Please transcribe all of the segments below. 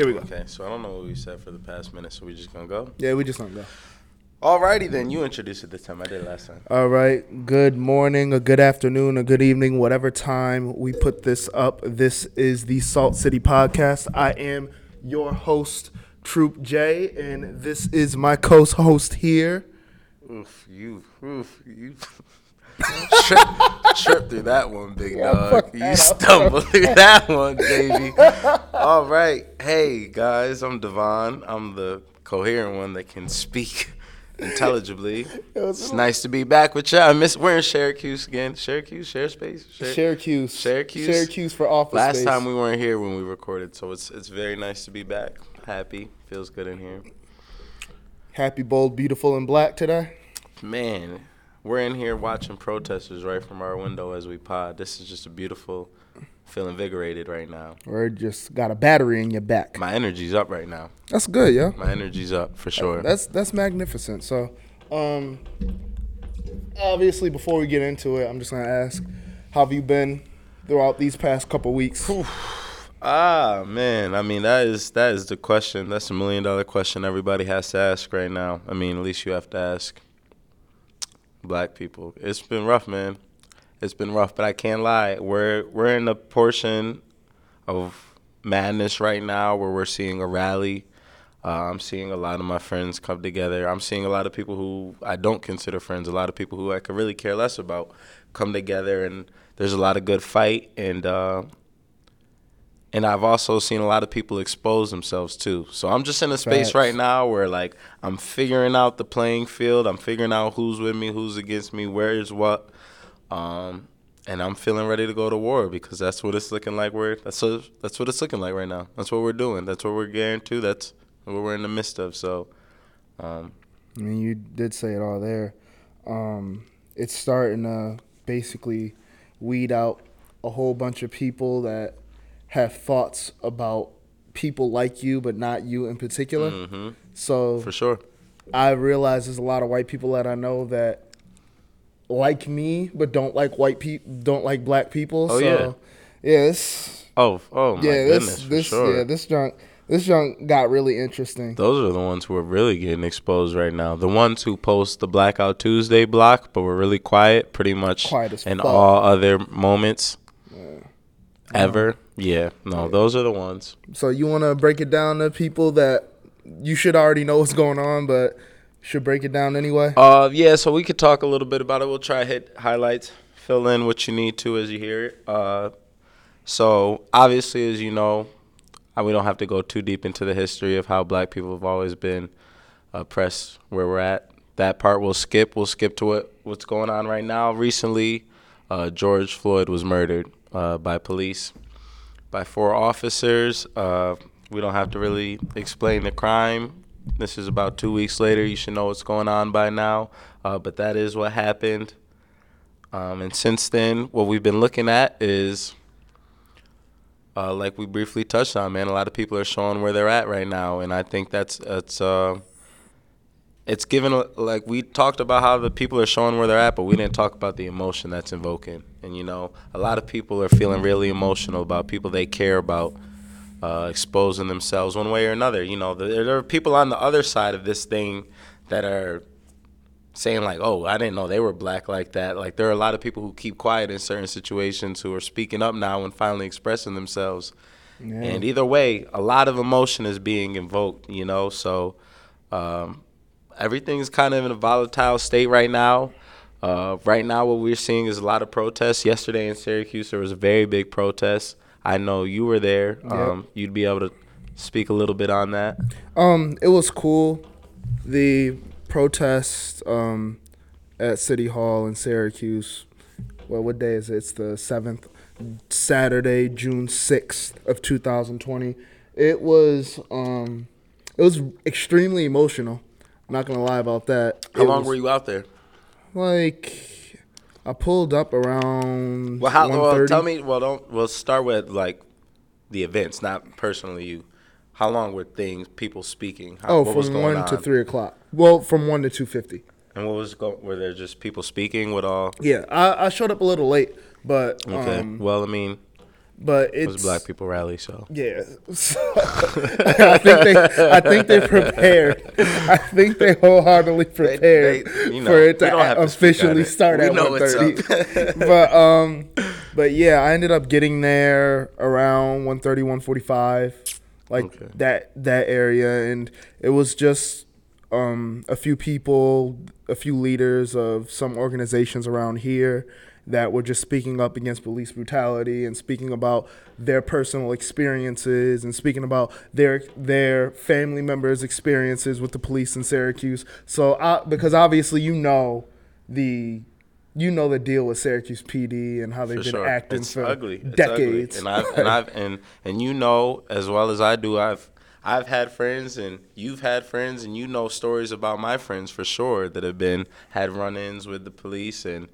Here we go. Okay, so I don't know what we said for the past minute, so we just gonna go. Yeah, we just don't go. Alrighty then, you introduced it this time. I did last time. All right. Good morning, a good afternoon, a good evening, whatever time we put this up. This is the Salt City Podcast. I am your host, Troop J, and this is my co-host here. Oof, you, oof, you. trip, trip through that one, big dog. You stumble through that one, baby. All right, hey guys, I'm Devon. I'm the coherent one that can speak intelligibly. It's nice to be back with y'all. I miss we're in Syracuse again. Syracuse, share space, Syr- Syracuse. Syracuse? Syracuse for office Last space. time we weren't here when we recorded, so it's it's very nice to be back. Happy, feels good in here. Happy, bold, beautiful, and black today. Man, we're in here watching protesters right from our window as we pod. This is just a beautiful, feel invigorated right now. Or just got a battery in your back. My energy's up right now. That's good, yo. My energy's up for sure. That's that's magnificent. So, um, obviously, before we get into it, I'm just gonna ask, how have you been throughout these past couple weeks? Ah man, I mean that is that is the question. That's a million dollar question everybody has to ask right now. I mean, at least you have to ask black people. It's been rough, man. It's been rough, but I can't lie. We're we're in a portion of madness right now where we're seeing a rally. Uh, I'm seeing a lot of my friends come together. I'm seeing a lot of people who I don't consider friends, a lot of people who I could really care less about come together, and there's a lot of good fight. And uh, and I've also seen a lot of people expose themselves too. So I'm just in a space Facts. right now where like I'm figuring out the playing field. I'm figuring out who's with me, who's against me, where is what. Um, and I'm feeling ready to go to war because that's what it's looking like. We're that's what that's what it's looking like right now. That's what we're doing. That's what we're getting to. That's what we're in the midst of. So, um, I mean, you did say it all there. Um, it's starting to basically weed out a whole bunch of people that have thoughts about people like you, but not you in particular. mhm, So for sure. I realize there's a lot of white people that I know that like me, but don't like white people, don't like black people. Oh, so, yeah. yeah, Oh, oh my yeah, this, this, sure. yeah, this junk, this junk got really interesting. Those are the ones who are really getting exposed right now. The ones who post the Blackout Tuesday block, but were really quiet, pretty much Quiet as in fuck. all other moments ever. Yeah, no, those are the ones. So you want to break it down to people that you should already know what's going on, but should break it down anyway. Uh, yeah, so we could talk a little bit about it. We'll try to hit highlights, fill in what you need to as you hear it. Uh, so obviously, as you know, we don't have to go too deep into the history of how black people have always been oppressed where we're at. That part we'll skip. We'll skip to what what's going on right now. Recently, uh, George Floyd was murdered uh, by police by four officers. Uh, we don't have to really explain the crime. This is about two weeks later. You should know what's going on by now. Uh, but that is what happened. Um, and since then, what we've been looking at is, uh, like we briefly touched on, man. A lot of people are showing where they're at right now, and I think that's that's uh, it's given like we talked about how the people are showing where they're at, but we didn't talk about the emotion that's invoking. And you know, a lot of people are feeling really emotional about people they care about uh, exposing themselves one way or another. You know, there, there are people on the other side of this thing that are saying like, "Oh, I didn't know they were black like that." Like there are a lot of people who keep quiet in certain situations who are speaking up now and finally expressing themselves. Yeah. And either way, a lot of emotion is being invoked, you know. So um, everything's kind of in a volatile state right now. Uh, right now, what we're seeing is a lot of protests. Yesterday in Syracuse, there was a very big protest. I know you were there. Um, You'd be able to speak a little bit on that. Um, it was cool. The protest um, at City Hall in Syracuse. Well, what day is it? It's the seventh, Saturday, June sixth of two thousand twenty. It was um, it was extremely emotional. Not gonna lie about that. How It long was, were you out there? Like, I pulled up around. Well, how? Well, tell me. Well, don't. We'll start with like the events, not personally you. How long were things, people speaking? How, Oh, what was from going one to three o'clock. Well, from one to two fifty. And what was going? Were there just people speaking with all? Yeah, I, I showed up a little late, but Okay. um, well, I mean, but It it's was Black People Rally, so Yeah, So, I think they, I think they prepared. I think they wholeheartedly prepared they- you know, for it to don't to officially it. start We at know one it's thirty. up. but um, but yeah, I ended up getting there around 1.30, 1.45, like Okay. that that area, and it was just um a few people, a few leaders of some organizations around here that were just speaking up against police brutality and speaking about their personal experiences and speaking about their their family members' experiences with the police in Syracuse. So, uh, because obviously you know the you know the deal with Syracuse PD and how they've for been sure, acting it's for ugly. It's decades. ugly. And I've and I've and and you know as well as I do, I've I've had friends and you've had friends and you know stories about my friends for sure that have been had run-ins with the police and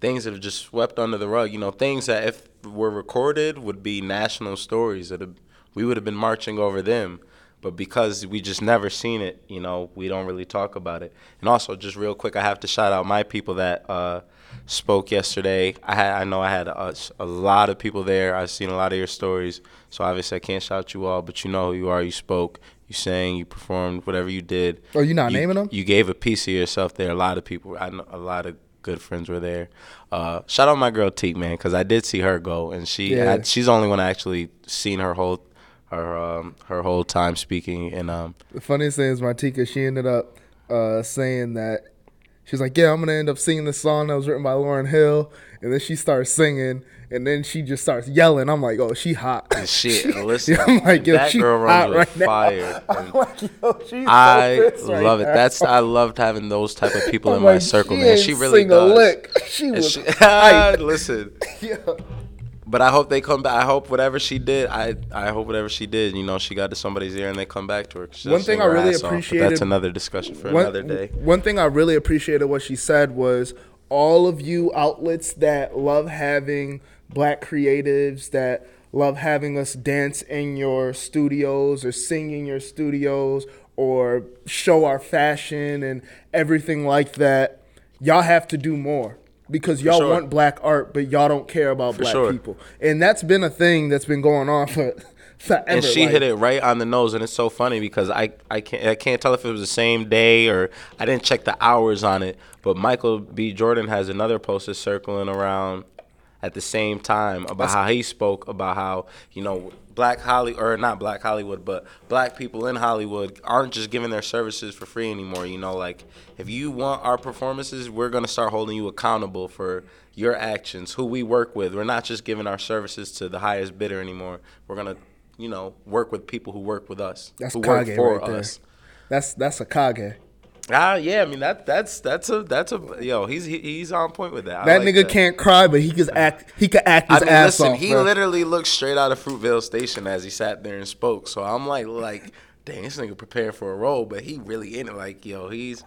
things that have just swept under the rug. You know, things that if were recorded would be national stories that have, we would have been marching over them. But because we just never seen it, you know, we don't really talk about it. And also, just real quick, I have to shout out my people that uh, spoke yesterday. I had, I know I had a, a lot of people there. I've seen a lot of your stories, so obviously I can't shout you all, but you know who you are. You spoke, you sang, you performed, whatever you did. Oh, you not you, naming them? You gave a piece of yourself there. A lot of people, I know a lot of good friends were there. Uh, shout out my girl Teak, man, because I did see her go, and she Yeah. had, she's the only one I actually seen her whole her um, her whole time speaking, and um, The funniest thing is Martika, she ended up uh, saying that she's like, Yeah, I'm gonna end up singing this song that was written by Lauryn Hill and then she starts singing and then she just starts yelling. I'm like, Oh, she hot. shit. Listen, I'm like, yo, that she girl hot runs with right fire. I'm like, yo, she's so I right love it. now. That's I loved having those type of people in I'm my like, circle, she man. She really does. A lick. She was she- listen, Yeah. but I hope they come back. I hope whatever she did, I I hope whatever she did, you know, she got to somebody's ear and they come back to her. One thing I really appreciated- that's another discussion for one, another day. One thing I really appreciated what she said was all of you outlets that love having black creatives that love having us dance in your studios or sing in your studios or show our fashion and everything like that. Y'all have to do more because y'all sure. want black art, but y'all don't care about For black sure. people. And that's been a thing that's been going on for forever. and she like- hit it right on the nose, and it's so funny because I, I can't I can't tell if it was the same day or I didn't check the hours on it. But Michael B. Jordan has another poster circling around at the same time about how he spoke about how you know black Holly or not black Hollywood, but black people in Hollywood aren't just giving their services for free anymore. You know, like if you want our performances, we're gonna start holding you accountable for your actions, who we work with. We're not just giving our services to the highest bidder anymore. We're gonna you know, work with people who work with us, That's who work Kage for right there. us. That's that's a Kage. Ah, yeah. I mean that that's that's a that's a yo. He's he, he's on point with that. I That like nigga can't cry, but he can act. He can act his I mean, ass listen. off. he bro. literally looked straight out of Fruitvale Station as he sat there and spoke. So I'm like, like, dang, this nigga preparing for a role, but he really in it. Like, yo, he's.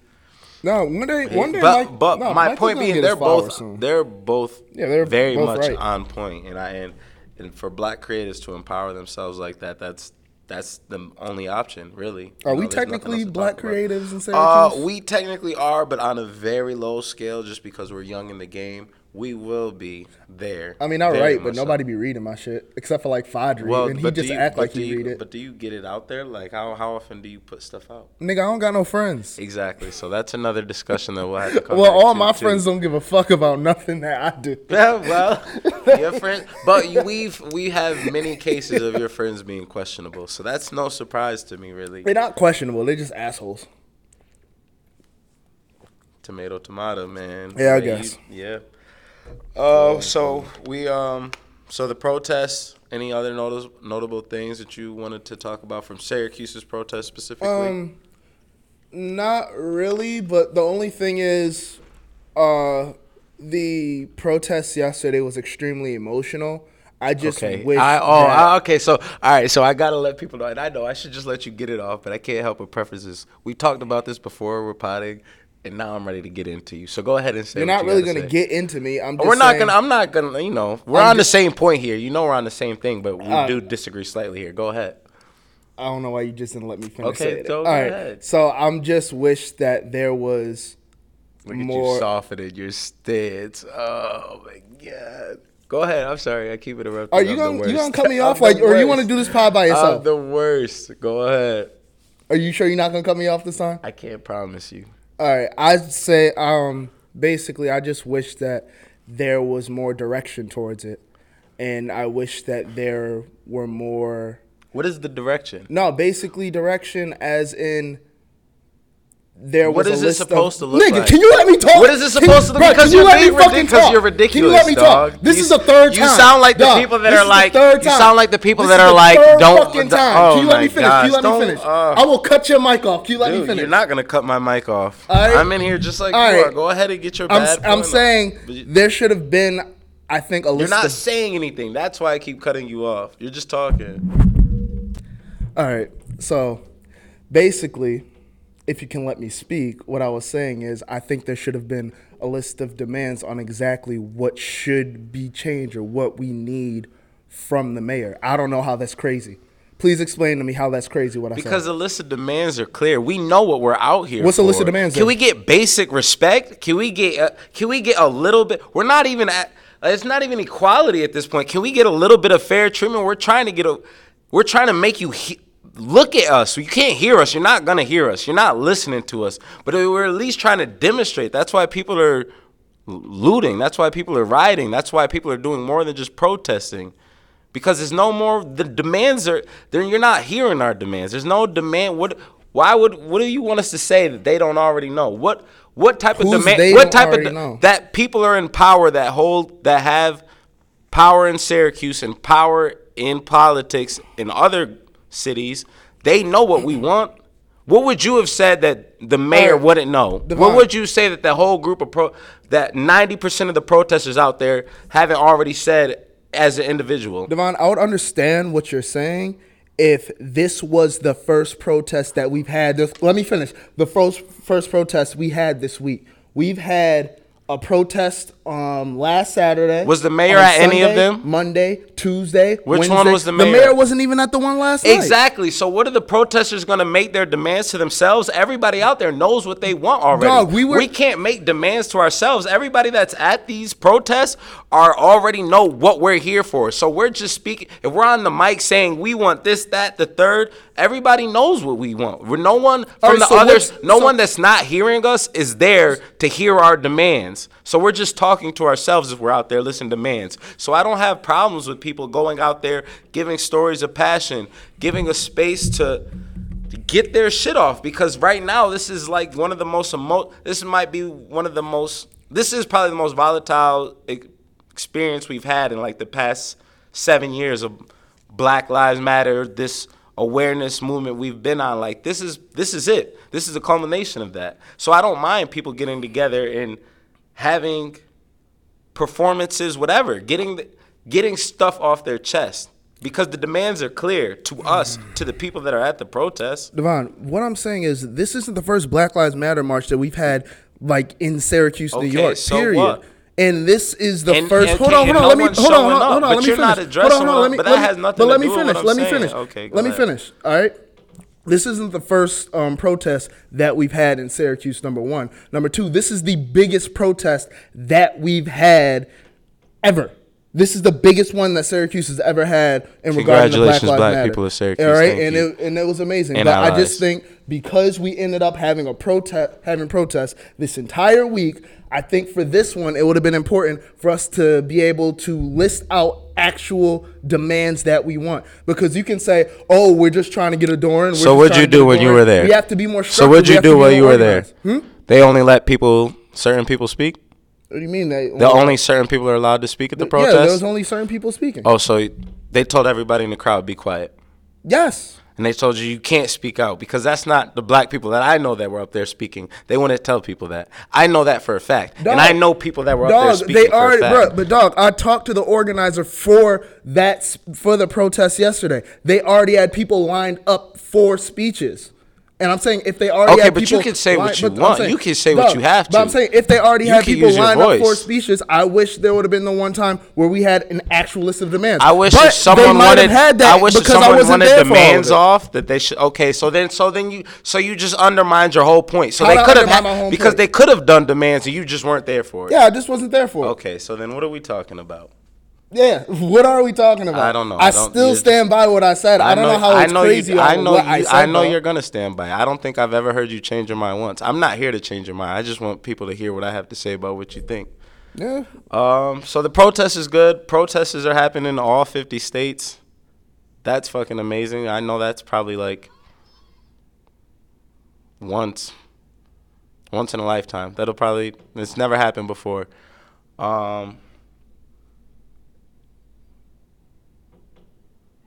no one day. One day, but Mike, but no, my Michael's point being, they're both soon. they're both Yeah, they're very both much right. on point, and I and and for black creators to empower themselves like that, that's that's the only option, really. Are You we know, nothing technically black creatives in Uh, Syracuse? we technically are, but on a very low scale, just because we're young in the game. We will be there. I mean, very right, but nobody be reading my shit except for like Fadri, Well, and he just you- act like he you- read it. But do you get it out there? Like, how how often do you put stuff out? Nigga, I don't got no friends. Exactly. So that's another discussion that we'll have to come. Well, all to, my too. friends don't give a fuck about nothing that I do. Yeah, well, your friends, but we've we have many cases of your friends being questionable, so that's no surprise to me, really. They're not questionable. They're just assholes. Tomato, tomato, man. Yeah, I you- guess. yeah. Oh, so we um, so the protests. Any other notice, notable things that you wanted to talk about from Syracuse's protest specifically? Um, not really, but the only thing is, uh, the protest yesterday was extremely emotional. I just Okay. wish. I, oh, I- okay. So, all right. So I gotta let people know, and I know I should just let you get it off, but I can't help but preface this. We talked about this before we're potting, and now I'm ready to get into you. So go ahead and say. you're not you really gonna say. get into me. I'm. Just We're not saying- gonna. I'm not gonna. You know, we're I'm on just- the same point here. You know, we're on the same thing, but we Uh, do disagree slightly here. Go ahead. I don't know why you just didn't let me finish. Okay, saying it. go All right. ahead. So I'm just wish that there was Look at more. you softening your stance. Oh my god. Go ahead. I'm sorry. I keep interrupting. Are you I'm gonna you gonna cut me off like, or you want to do this pod by yourself? I'm the worst. Go ahead. Are you sure you're not gonna cut me off this time? I can't promise you. All right, I'd say um basically I just wish that there was more direction towards it, and I wish that there were more. What is the direction? No, basically direction as in. There What was is it supposed of, to look Nigga, like? can you let me talk? What is it supposed to look- Bro, because you you're let me fucking ridiculous- talk? you're Can you let me dog. talk? This You is the third you sound like the people that this are like- you sound like the people This that are like, don't- Fucking time. oh Can you let me finish? gosh, Can you let me finish? uh. I will cut your mic off. Can you let me Dude, finish? you're not gonna cut my mic off. Right. I'm in here just like All you right. are. Go ahead and get your I'm, bad. I'm saying you- there should have been, I think, a list. You're not saying anything. That's why I keep cutting you off. You're just talking. All right. So basically, if you can let me speak, what I was saying is I think there should have been a list of demands on exactly what should be changed or what we need from the mayor. I don't know how that's crazy. Please explain to me how that's crazy what I Because said. the list of demands are clear. We know what we're out here. What's the list of demands Can then? we get basic respect? Can we get? Uh, can we get a little bit? We're not even at. uh, It's not even equality at this point. Can we get a little bit of fair treatment? We're trying to get a. We're trying to make you he, look at us. You can't hear us. You're not gonna hear us. You're not listening to us. But we're at least trying to demonstrate. That's why people are looting. That's why people are rioting. That's why people are doing more than just protesting. Because there's no more the demands are then you're not hearing our demands. There's no demand. What why would what do you want us to say that they don't already know? What what type of demand what type of know? that people are in power that hold that have power in Syracuse and power in politics in other cities, they know what we want. What would you have said that the mayor Alright, wouldn't know? What would you say that the whole group of pro that 90% of the protesters out there haven't already said as an individual? Devon, I would understand what you're saying if this was the first protest that we've had. This, let me finish. The first first protest we had this week. We've had a protest um last Saturday. Was the mayor at any of them? Monday, Tuesday. Which one was the mayor? The mayor? wasn't even at the one last night. Exactly. So what are the protesters going to make their demands to themselves? Everybody out there knows what they want already. Dog, we were- we can't make demands to ourselves. Everybody that's at these protests are already know what we're here for. So we're just speaking. If we're on the mic saying we want this, that, the third, everybody knows what we want. We're no one from Alright, the so others. No so- one that's not hearing us is there to hear our demands. So we're just talking to ourselves if we're out there listening to demands. So I don't have problems with people going out there giving stories of passion, giving a space to to get their shit off because right now this is like one of the most emo- this might be one of the most this is probably the most volatile e- experience we've had in like the past 7 years of Black Lives Matter this awareness movement we've been on like this is this is it this is a culmination of that so i don't mind people getting together and having performances whatever getting the, getting stuff off their chest because the demands are clear to us to the people that are at the protest Devon, what I'm saying is this isn't the first Black Lives Matter march that we've had like in Syracuse, New York. so period. what? And this is the And- first. and- hold on, hold on. no let me hold on, hold on, up, hold on. Let me finish. hold on, hold on. Let me. but that let me- has nothing But to let me do with finish. Let me saying. finish. Okay, Let me finish. All right. This isn't the first um, protest that we've had in Syracuse. Number one. Number two. This is the biggest protest that we've had ever. This is the biggest one that Syracuse has ever had in regard to the Black Lives black Matter. people of Syracuse. All right, and it and it was amazing. And but I just think because we ended up having a protest, having protests this entire week, I think for this one it would have been important for us to be able to list out actual demands that we want. Because you can say, "Oh, we're just trying to get a door so what'd you do when you were there We have to be more. so what'd you do while you were there. Hmm? they only let people certain people speak What do you mean they? the only certain people are allowed to speak at the yeah, protest there was only certain people speaking. oh so they told everybody in the crowd be quiet Yes. and they told you you can't speak out because that's not the black people that I know that were up there speaking. They want to tell people that. I know that for a fact, and I know people that were up there speaking they for already, a fact. bro, but dog, I talked to the organizer for that for the protest yesterday. They already had people lined up for speeches. And I'm saying if they already Okay, but you can say what you want. saying- You can say what you have to. But I'm saying if they already had people lined up for speeches, I wish there would have been the one time where we had an actual list of demands. I wish But if someone wanted, had that I wish if because I someone wasn't wanted demands off that they should. Okay, so then, so then you, so you just undermined your whole point. So How they could have had, because point? they could have done demands and you just weren't there for it. Yeah, I just wasn't there for it. Okay, so then what are we talking about? Yeah, what are we talking about? I don't know. I, I don't- still stand by what I said. I, don't know, how it's crazy. You, I know. You, I, I, know though. you're gonna stand by. it. I don't think I've ever heard you change your mind once. I'm not here to change your mind. I just want people to hear what I have to say about what you think. Yeah, Um, so the protest is good. Protests are happening in all 50 states. That's fucking amazing. I know that's probably like once, once in a lifetime. That'll probably it's never happened before. Um,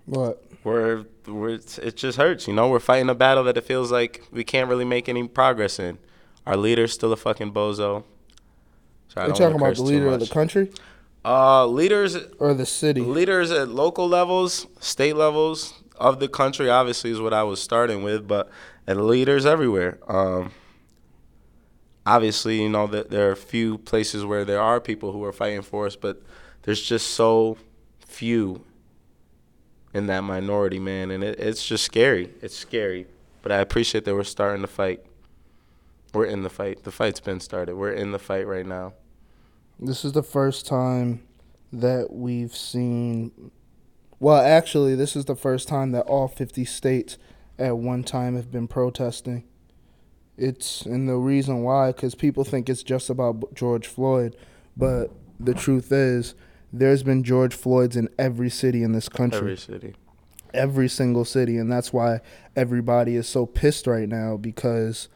what? we're, we're it just hurts, you know. We're fighting a battle that it feels like we can't really make any progress in. Our leader's still a fucking bozo. So I Are you don't wanna talking about the leader of the country Uh, leaders or the city? leaders at local levels, state levels of the country, obviously is what I was starting with, but and leaders everywhere. Um, obviously, you know that there are a few places where there are people who are fighting for us, but there's just so few in that minority, man, and it, it's just scary. It's scary, but I appreciate that we're starting the fight. We're in the fight. The fight's been started. We're in the fight right now. This is the first time that we've seen. Well, actually, this is the first time that all 50 states at one time have been protesting. It's and the reason why, because people think it's just about George Floyd, but the truth is, there's been George Floyd's in every city in this country, Every city. every single city, and that's why everybody is so pissed right now because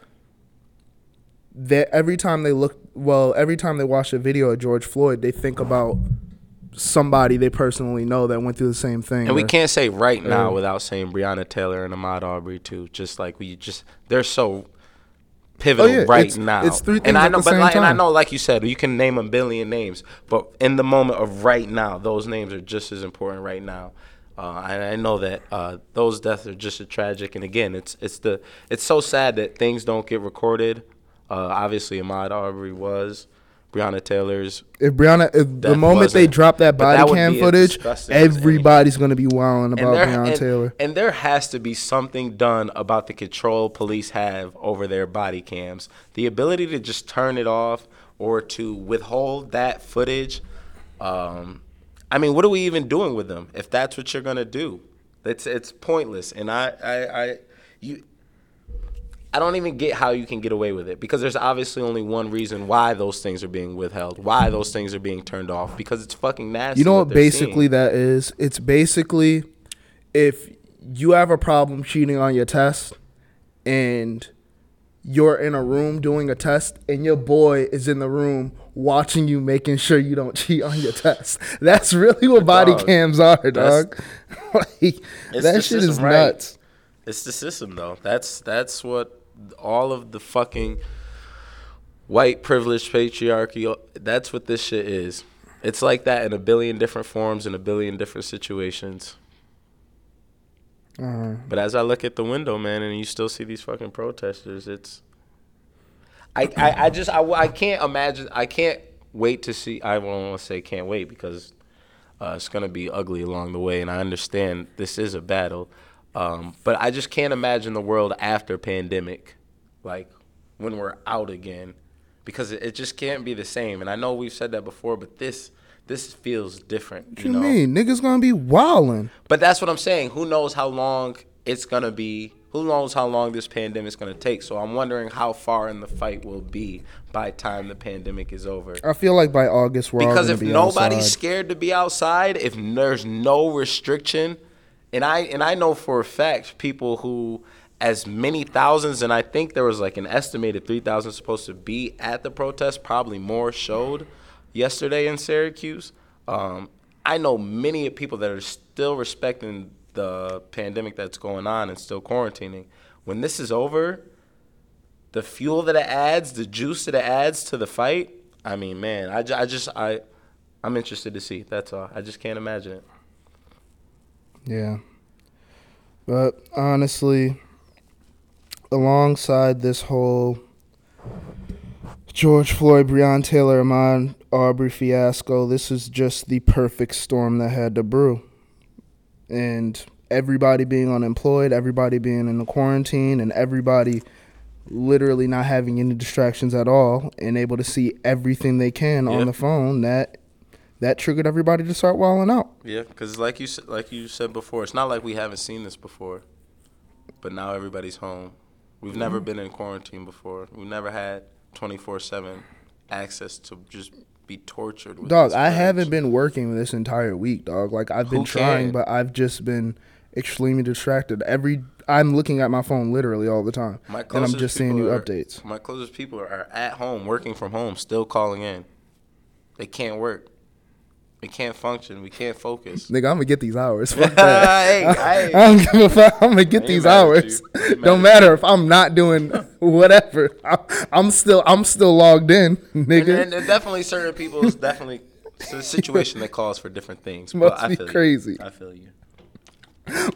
they every time they look well, every time they watch a video of George Floyd, they think about somebody they personally know that went through the same thing. And we can't say right now or- without saying Breonna Taylor and Ahmaud Arbery too. Just like we just they're so pivotal Oh, yeah, right it's- now. it's three and things I at know, the but same like, and I know, like you said, you can name a billion names, but in the moment of right now, those names are just as important right now. Uh, and I know that uh, those deaths are just as tragic. And again, it's it's the it's so sad that things don't get recorded. Uh, obviously, Ahmaud Arbery was. Breonna Taylor's If Breonna, if the moment they drop that But that body cam footage, everybody's gonna be wilding about there, Breonna and, Taylor. and there has to be something done about the control police have over their body cams. The ability to just turn it off or to withhold that footage. Um, I mean, what are we even doing with them if that's what you're gonna do? It's it's pointless. And I I, I you. I don't even get how you can get away with it because there's obviously only one reason why those things are being withheld, why those things are being turned off because it's fucking nasty. You know what they're basically seeing. that is? It's basically if you have a problem cheating on your test and you're in a room doing a test and your boy is in the room watching you making sure you don't cheat on your test. That's really what body Dog, cams are, dog. like, that the shit is right? nuts. It's the system, though. That's that's what all of the fucking white privileged patriarchy. That's what this shit is. It's like that in a billion different forms in a billion different situations. Uh, But as I look at the window, man, and you still see these fucking protesters, it's. I, I, I just I, I can't imagine I can't wait to see I won't say can't wait because uh, it's gonna be ugly along the way and I understand this is a battle, um, but I just can't imagine the world after pandemic, like when we're out again, because it, it just can't be the same. And I know we've said that before, but this this feels different. what you you know? mean? Niggas gonna be wilding. But that's what I'm saying. Who knows how long it's gonna be? Who knows how long this pandemic's gonna take? So I'm wondering how far in the fight we'll be by time the pandemic is over. I feel like by August we're Because if be nobody's outside. scared to be outside, if there's no restriction, and I and I know for a fact people who as many thousands, and I think there was like an estimated three thousand supposed to be at the protest, probably more showed yesterday in Syracuse. Um, I know many people that are still respecting the pandemic that's going on and still quarantining. When this is over, the fuel that it adds, the juice that it adds to the fight. I mean, man, I, I just I I'm interested to see. That's all. I just can't imagine it. Yeah. But honestly, alongside this whole George Floyd, Breon Taylor, Ahmaud Aubrey fiasco, this is just the perfect storm that had to brew. And everybody being unemployed, everybody being in the quarantine, and everybody literally not having any distractions at all and able to see everything they can Yeah. on the phone, that that triggered everybody to start walling out. Yeah, because like you like you said before, it's not like we haven't seen this before, but now everybody's home. We've never Mm-hmm. been in quarantine before. We've never had twenty four seven access to just be tortured. With Dog, I haven't been working this entire week, dog. Like I've been Who trying, can? but I've just been extremely distracted. Every I'm looking at my phone literally all the time, My and I'm just seeing new are- updates. My closest people are at home, working from home, still calling in. They can't work. They can't function. We can't focus. Nigga, I'm gonna get these hours. Fuck that. Hey, I, hey. I don't give a fuck. I'm gonna get these mad at hours. you. I ain't mad Don't at matter if I'm not doing whatever. I, I'm still I'm still logged in, nigga. and, and definitely certain people is definitely it's a situation that calls for different things. Must but I be feel you. crazy. I feel you.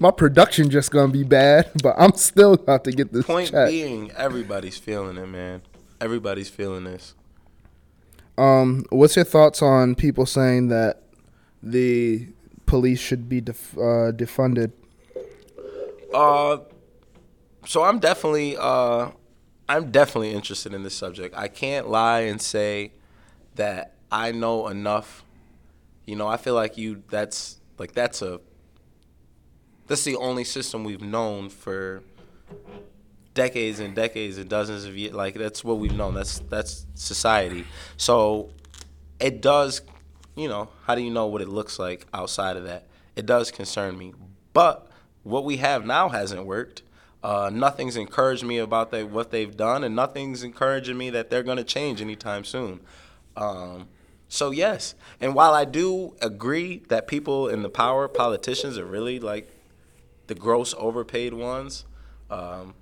My production just gonna be bad, but I'm still about to get this Point check. being, everybody's feeling it, man. Everybody's feeling this. Um, what's your thoughts on people saying that the police should be def- uh, defunded? Uh, so I'm definitely uh, I'm definitely interested in this subject. I can't lie and say that I know enough. You know, I feel like you. That's like that's a. That's the only system we've known for decades and decades and dozens of years. Like that's what we've known. That's that's society. So it does. You know, how do you know what it looks like outside of that? It does concern me, but what we have now hasn't worked. Uh, nothing's encouraged me about what they've done, and nothing's encouraging me that they're going to change anytime soon. Um, so yes, and while I do agree that people in the power, politicians, are really like the gross overpaid ones, um,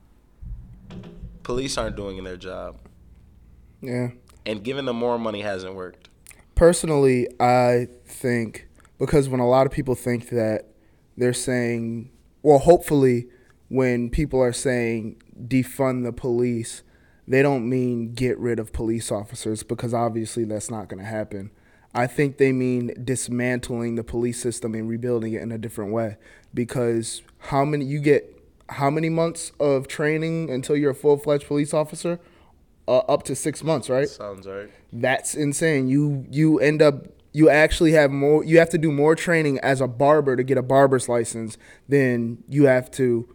police aren't doing their job, Yeah. and giving them more money hasn't worked. Personally, I think because when a lot of people think that they're saying, well, hopefully, when people are saying defund the police, they don't mean get rid of police officers because obviously that's not going to happen. I think they mean dismantling the police system and rebuilding it in a different way because how many you get how many months of training until you're a full-fledged police officer? Uh, up to 6 months, right? Sounds right. That's insane. You you end up you actually have more you have to do more training as a barber to get a barber's license than you have to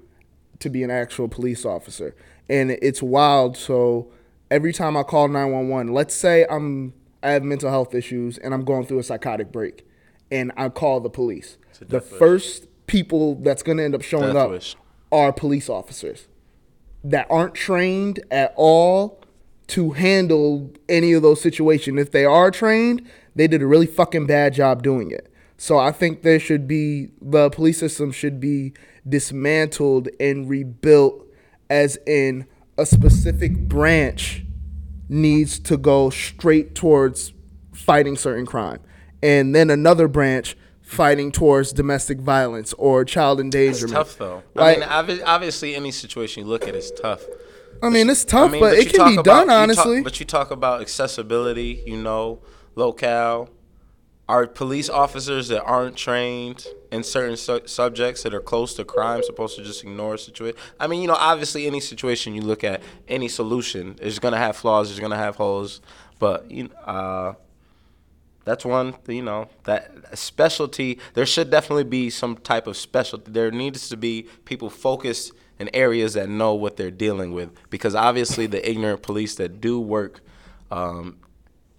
to be an actual police officer. And it's wild. So every time I call 911, let's say I'm I have mental health issues and I'm going through a psychotic break and I call the police. The first people that's going to end up showing up wish. Are police officers that aren't trained at all to handle any of those situations. If they are trained, they did a really fucking bad job doing it. So I think there should be the police system should be dismantled and rebuilt as in a specific branch needs to go straight towards fighting certain crime. And then another branch fighting towards domestic violence or child endangerment. It's tough though. Like- I mean, obvi- obviously, any situation you look at is tough. I mean, it's tough, I mean, but, you it can be about- done you talk- honestly. but you talk about accessibility, you know, locale. Are police officers that aren't trained in certain su- subjects that are close to crime supposed to just ignore a situation? I mean, you know, obviously, any situation you look at, any solution is going to have flaws, is going to have holes. But you, uh, that's one, you know, that specialty. There should definitely be some type of specialty. There needs to be people focused in areas that know what they're dealing with, because obviously the ignorant police that do work um,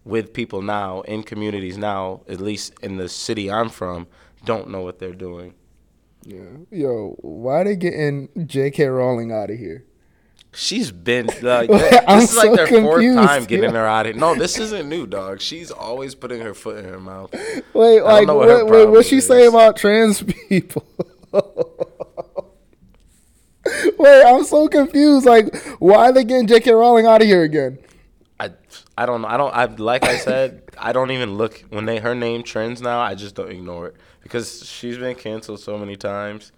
with people now in communities now, at least in the city I'm from, don't know what they're doing. yeah. Yo, why they getting J.K. Rowling out of here? She's been like this I'm is like so their fourth time getting her out of here. No, this isn't new, dog. She's always putting her foot in her mouth. Wait, like what? what her What, what, she is. say about trans people? Wait, I'm so confused. Like, why are they getting J.K. Rowling out of here again? I I don't know. I don't. I like I said. I don't even look when they her name trends now. I just don't ignore it because she's been canceled so many times.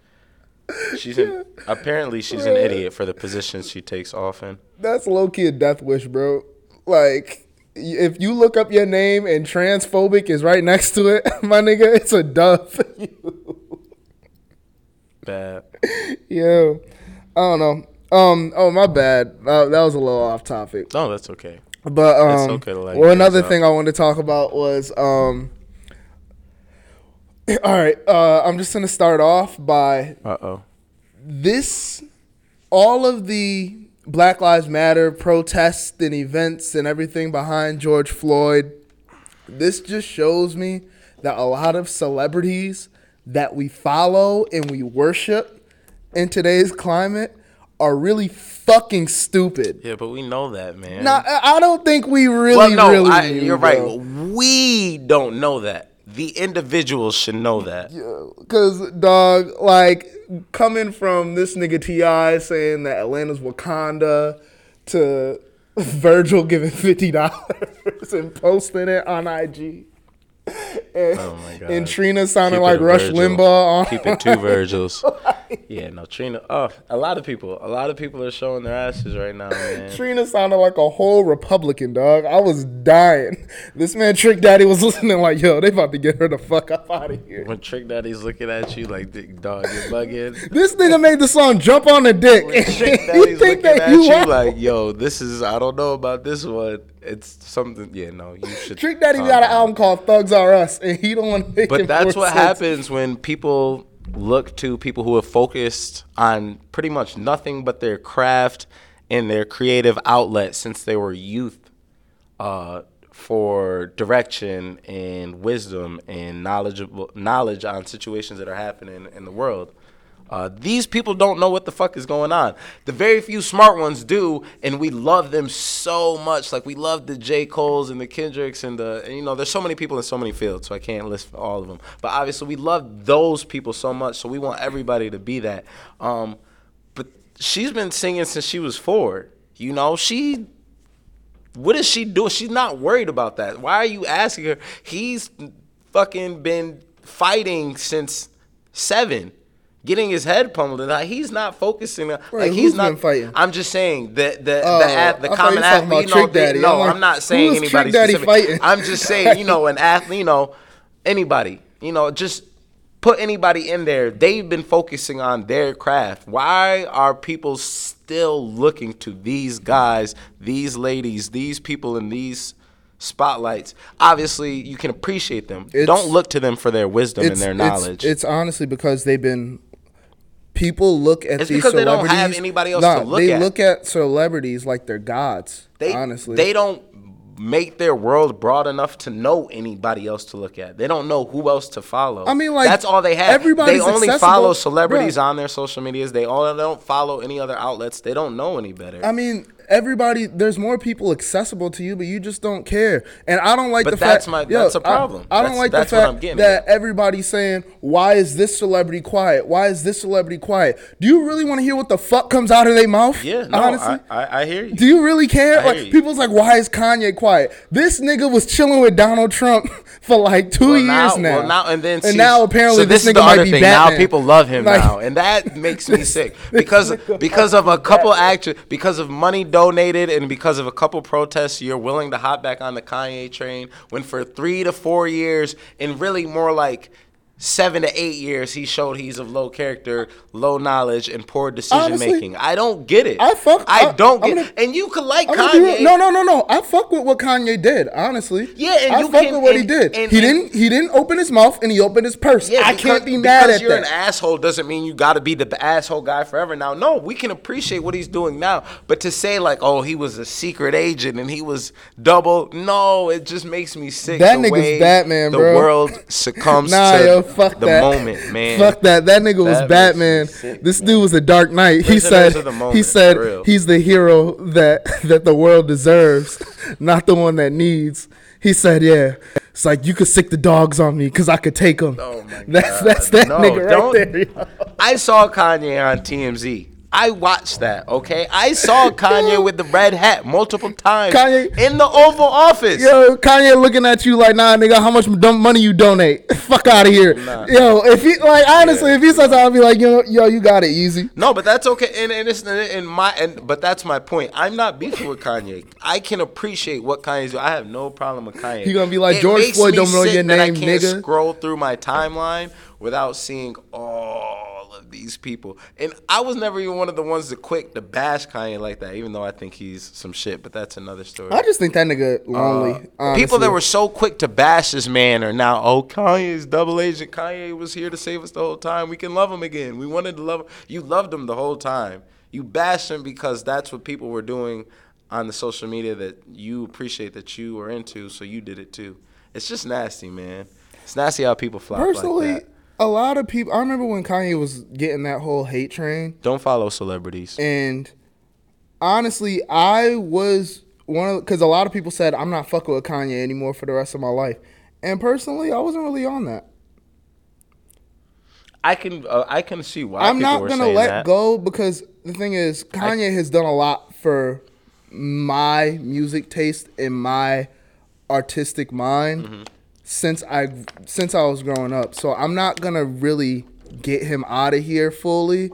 She's an, apparently she's an idiot for the positions she takes often. That's low key a death wish, bro. Like, if you look up your name and transphobic is right next to it, my nigga, it's a dub for you. Bad. Yeah, I don't know. Um, oh my bad. Uh, that was a little off topic. No, that's okay. But um, okay well, another guys thing I wanted to talk about was um, All right, uh, I'm just gonna start off by Uh oh. this. All of the Black Lives Matter protests and events and everything behind George Floyd. This just shows me that a lot of celebrities that we follow and we worship in today's climate are really fucking stupid. Yeah, but we know that, man. Now, I I don't think we really, well, no, really. I, knew, you're bro. right. We don't know that. The individuals should know that. Cause dog, like coming from this nigga T.I. saying that Atlanta's Wakanda to Virgil giving fifty dollars and posting it on IG. And, Oh my God. and Trina sounded Keep like Rush Virgil. Limbaugh on Keep it two Virgils. yeah, no, Trina. Oh, a lot of people. A lot of people are showing their asses right now, man. Trina sounded like a whole Republican dog. I was dying. This man Trick Daddy was listening like, yo, they about to get her the fuck up out of here. When Trick Daddy's looking at you like, "Dick, dog, you're bugging. This nigga made the song jump on the dick. When Trick you think looking that at you you like, yo, this is. I don't know about this one. It's something. Yeah, no, you should. Trick Daddy got an album called Thugs Are Us, and he don't want to make But that's what sense. happens when people look to people who have focused on pretty much nothing but their craft and their creative outlet since they were youth uh, for direction and wisdom and knowledgeable knowledge on situations that are happening in the world. Uh, these people don't know what the fuck is going on. The very few smart ones do, and we love them so much. Like we love the J. Cole's and the Kendricks and the, and, you know, there's so many people in so many fields, so I can't list all of them. But obviously, we love those people so much, so we want everybody to be that. Um, but she's been singing since she was four. You know, she what is she doing? She's not worried about that. Why are you asking her? He's fucking been fighting since seven, getting his head pummeled, and like, he's not focusing. On, like he's not fighting? I'm just saying the the Oh, the, ath- the I thought you common athlete. You know, Trick they- Daddy. no, I'm like, I'm not saying anybody specific. fighting? I'm just saying, you know, an athlete. You know, anybody. You know, just put anybody in there. They've been focusing on their craft. Why are people still looking to these guys, these ladies, these people in these spotlights? Obviously, you can appreciate them. It's- Don't look to them for their wisdom and their it's- knowledge. It's, honestly because they've been. People look at It's these because they don't celebrities. have anybody else Nah, to look they at. look at celebrities like they're gods. they honestly, they don't make their world broad enough to know anybody else to look at. They don't know who else to follow. I mean, like, that's all they have. everybody's they only accessible. follow celebrities Bruh. on their social medias. They all they don't follow any other outlets. They don't know any better. I mean, everybody. There's more people accessible to you, but you just don't care. And I don't like But the that's fact. my- yo, that's a I- problem. I, don't That's- like the fact that at. everybody's saying, "Why is this celebrity quiet? Why is this celebrity quiet?" Do you really want to hear what the fuck comes out of their mouth? yeah, no, honestly. I, I, I hear you. Do you really care? I like you. people's like, why is Kanye quiet? This nigga was chilling with Donald Trump for like two Well, years now. Well, now and then, and see, now apparently so this, this, is nigga the might be thing. Batman. Now people love him Like- now, and that makes me sick because because of a couple actors, because of money donated, and because of a couple protests. You're willing to hop back on the Kanye train when for three to four years, and really more like. Seven to eight years, he showed he's of low character, low knowledge, and poor decision Honestly, making. I don't get it. I fuck- I I- don't get. gonna- and you could like I'm Kanye. No, no, no, no. I fuck with what Kanye did, honestly. Yeah, and I you fuck can- with what he did. and- he and- didn't. He didn't open his mouth and he opened his purse. Yeah, I can't be mad because at you're that. an asshole doesn't mean you got to be the asshole guy forever. Now, no, we can appreciate what he's doing now, but to say like, oh, he was a secret agent and he was double, no, it just makes me sick. That the nigga's Batman, the bro. world succumbs Nah, to yo, fuck the that. moment, man. Fuck that. That nigga was That makes me Batman. sick, this man. dude was a Dark Knight. He said. the he said he's the hero that that the world deserves, not the one that needs. He said, "Yeah, it's like you could sick the dogs on me because I could take them." Oh my that's God. that's that No, nigga right there. I saw Kanye on TMZ. I watched that, okay? I saw Kanye with the red hat multiple times Kanye- in the Oval Office. Yo, Kanye looking at you like, nah, nigga, how much money you donate? Fuck out of here. Nah. Yo, if he like honestly, Yeah. if he says, I'll be like, yo, yo, you got it easy. No, but that's okay. And, and it's in my and but that's my point. I'm not beefing with Kanye. I can appreciate what Kanye's doing. I have no problem with Kanye. He gonna be like, It "George Floyd don't know your that I name, can't nigga." Scroll through my timeline without seeing all of these people. And I was never even one of the ones to quick to bash Kanye like that, even though I think he's some shit. But that's another story. I just think that nigga lonely. Uh, people that were so quick to bash this man are now, oh, Kanye's double agent. Kanye was here to save us the whole time. We can love him again. We wanted to love him. You loved him the whole time. You bashed him because that's what people were doing on the social media that you appreciate that you were into, so you did it too. It's just nasty, man. It's nasty how people flop personally, like that. A lot of people. I remember when Kanye was getting that whole hate train. Don't follow celebrities. And honestly, I was one of because a lot of people said I'm not fucking with Kanye anymore for the rest of my life. And personally, I wasn't really on that. I can uh, I can see why I'm not gonna let that. go because the thing is, Kanye has done a lot for my music taste and my artistic mind Mm-hmm. Since I since I was growing up. So I'm not gonna really get him out of here fully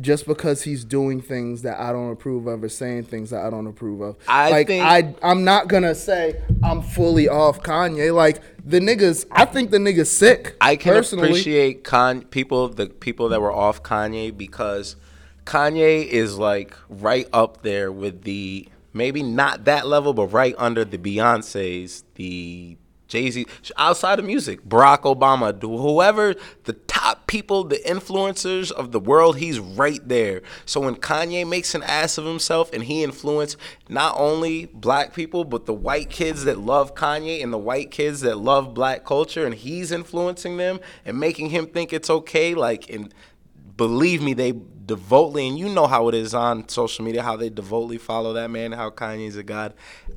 just because he's doing things that I don't approve of or saying things that I don't approve of. I like think- I I'm not gonna say I'm fully off Kanye. Like the niggas I think the nigga's sick. I can personally. appreciate Con people, the people that were off Kanye because Kanye is like right up there with the maybe not that level, but right under the Beyonces, the Jay Z, outside of music, Barack Obama, whoever the top people, the influencers of the world, he's right there. So when Kanye makes an ass of himself and he influenced not only black people, but the white kids that love Kanye and the white kids that love black culture, and he's influencing them and making him think it's okay, like, and believe me, they devoutly, and you know how it is on social media, how they devoutly follow that man, how Kanye's a god.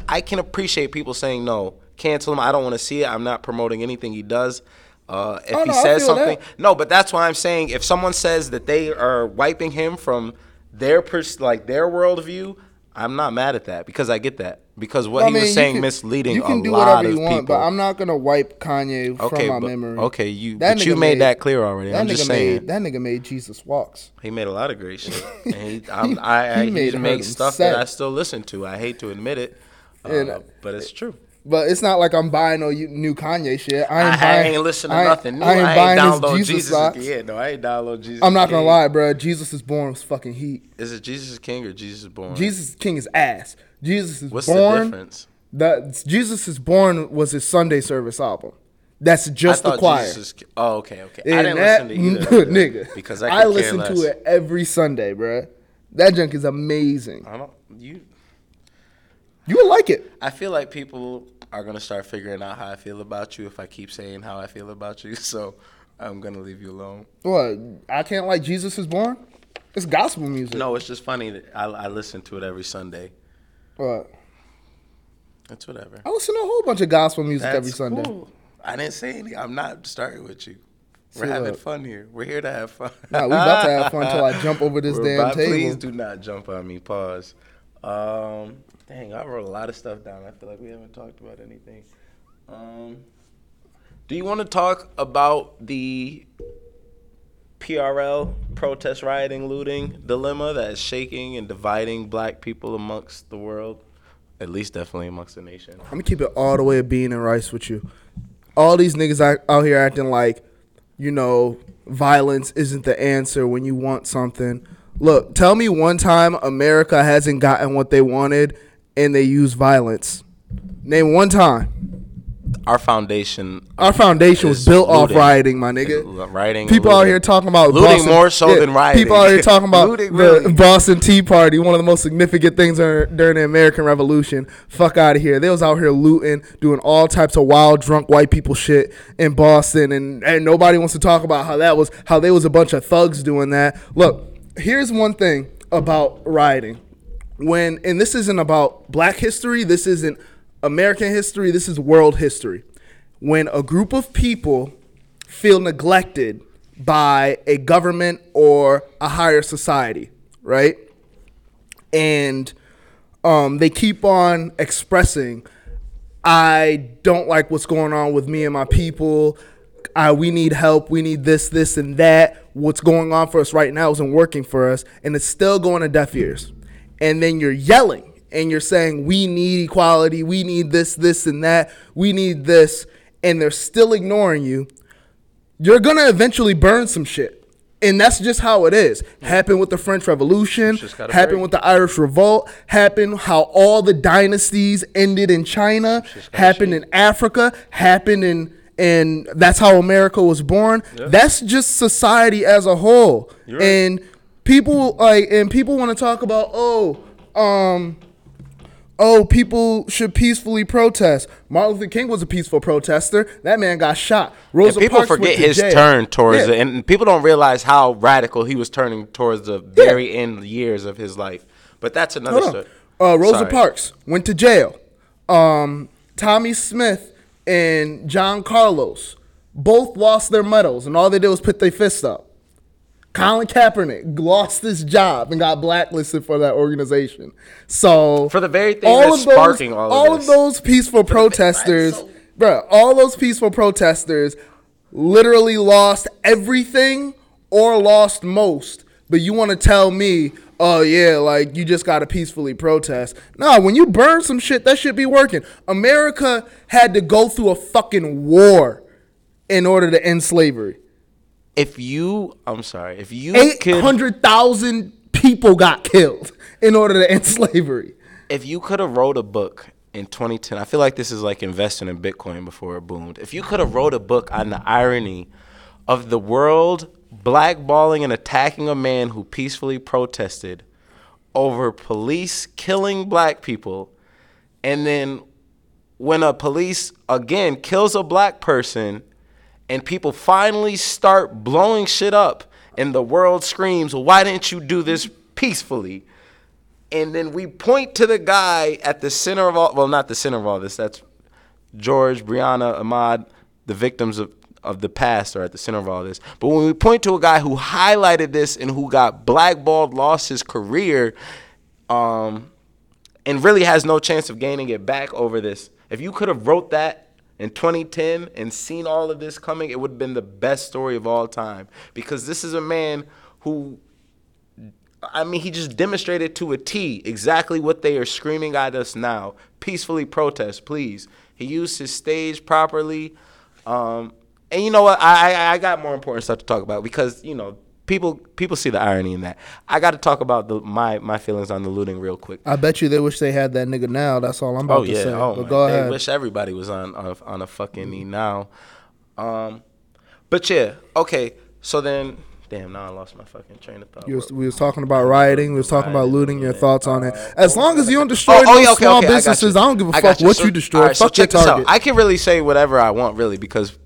I can appreciate people saying no, cancel him. I don't want to see it. I'm not promoting anything he does. Uh, if Oh, he no, I says something, that. no, but that's why I'm saying if someone says that they are wiping him from their pers- like their worldview, I'm not mad at that because I get that because what I he mean, was saying can- misleading You can a do lot whatever of you want, people. but I'm not gonna wipe Kanye okay, from my but- memory. okay, you That but you nigga made, that clear already. That I'm nigga just saying. made that nigga made Jesus walks. He made a lot of great shit. And he, I'm, I, I, He he, made hurt stuff that I still listen to. I hate to admit it, uh, And- but it's true. But it's not like I'm buying no new Kanye shit. I ain't, I, buying, ain't listen to I ain't- nothing new. I ain't buying his download Jesus, Jesus. yeah, no, I ain't download Jesus. I'm not gonna King. lie, bro. Jesus is born was fucking heat. Is it Jesus is King or Jesus is born? Jesus is King is ass. Jesus is born. What's the difference? That Jesus is born was his Sunday service album. That's just I the choir. Jesus is, oh, okay, okay. I And didn't that, listen to either. nigga. because I, I, listen to it every Sunday, bro. That junk is amazing. I don't. You. You would like it. I feel like people are gonna start figuring out how I feel about you if I keep saying how I feel about you. So I'm gonna leave you alone. What? I can't like Jesus is born. It's gospel music. No, it's just funny that I, I listen to it every Sunday. What? It's whatever. I listen to a whole bunch of gospel music That's every Sunday. cool. I didn't say anything. I'm not starting with you. We're See, having look. fun here. We're here to have fun. Nah, we about to have fun till I jump over this We're damn about- table. Please do not jump on me. Pause. Um, dang, I wrote a lot of stuff down. I feel like we haven't talked about anything. Um, do you want to talk about the PRL protest, rioting, looting dilemma that is shaking and dividing black people amongst the world? At least, definitely amongst the nation. I'm gonna keep it all the way of being and rice with you. All these niggas out, out here acting like, you know, violence isn't the answer when you want something. Look, tell me one time America hasn't gotten what they wanted and they use violence. Name one time. Our foundation Our foundation was built off rioting, my nigga. Rioting, People out here talking about Looting Boston, more so than rioting. People out here talking about Looting, the really. Boston Tea Party, one of the most significant things during, during the American Revolution. Fuck out of here. They was out here looting, doing all types of wild, drunk white people shit in Boston, and, and nobody wants to talk about how that was how they was a bunch of thugs doing that. Look, here's one thing about rioting. When and this isn't about black history, this isn't American history, this is world history. When a group of people feel neglected by a government or a higher society, right? And um, they keep on expressing, I don't like what's going on with me and my people. Uh, we need help. We need this, this, and that. What's going on for us right now isn't working for us, and it's still going to deaf ears. And then you're yelling and you're saying, We need equality. We need this, this, and that. We need this. And they're still ignoring you. You're going to eventually burn some shit. And that's just how it is. Happened with the French Revolution, happened break. with the Irish Revolt, happened how all the dynasties ended in China, happened shake. in Africa, happened in and that's how America was born. That's just society as a whole. Right. And people like and people want to talk about oh um oh people should peacefully protest. Martin Luther King was a peaceful protester. That man got shot. Rosa And people Parks forget his jail. turn towards Yeah. the, and people don't realize how radical he was turning towards the very end years of his life. But that's another story. Uh, Rosa Sorry. Parks went to jail. Um, Tommie Smith and John Carlos both lost their medals, and all they did was put their fist up. Colin Kaepernick lost his job and got blacklisted for that organization. So For the very thing that's sparking all of all of those peaceful protesters, so- bruh, all those peaceful protesters literally lost everything or lost most. But you want to tell me, oh yeah, like you just gotta peacefully protest. No, when you burn some shit, that should be working. America had to go through a fucking war in order to end slavery. If you, I'm sorry, if you Eight hundred thousand people got killed in order to end slavery. if you could have wrote a book in 2010, I feel like this is like investing in Bitcoin before it boomed. If you could have wrote a book on the irony of the world blackballing and attacking a man who peacefully protested over police killing black people, and then when a police again kills a black person and people finally start blowing shit up and the world screams, "Why didn't you do this peacefully?" and then we point to the guy at the center of all well not the center of all this that's george Breonna Ahmaud the victims of, of the past are at the center of all this but when we point to a guy who highlighted this and who got blackballed lost his career um, and really has no chance of gaining it back over this if you could have wrote that in 2010 and seen all of this coming it would have been the best story of all time because this is a man who I mean, he just demonstrated to a T exactly what they are screaming at us now. Peacefully protest, please. He used his stage properly. Um, and you know what? I, I I got more important stuff to talk about because you know people people see the irony in that. I got to talk about the, my my feelings on the looting real quick. I bet you they wish they had that nigga now. That's all I'm about Oh to yeah. say. Oh but go They ahead. wish everybody was on on a, on a fucking knee now. Um, but yeah. Okay. So then, damn. Now I lost my fucking train of thought. You was, we was talking about rioting. We was talking about looting. Your thoughts on it. Uh, As long as you don't destroy Oh, oh, yeah, okay, small okay, I businesses, you. I don't give a fuck what So- you destroy. right, so fuck your this out. target. I can really say whatever I want, really, because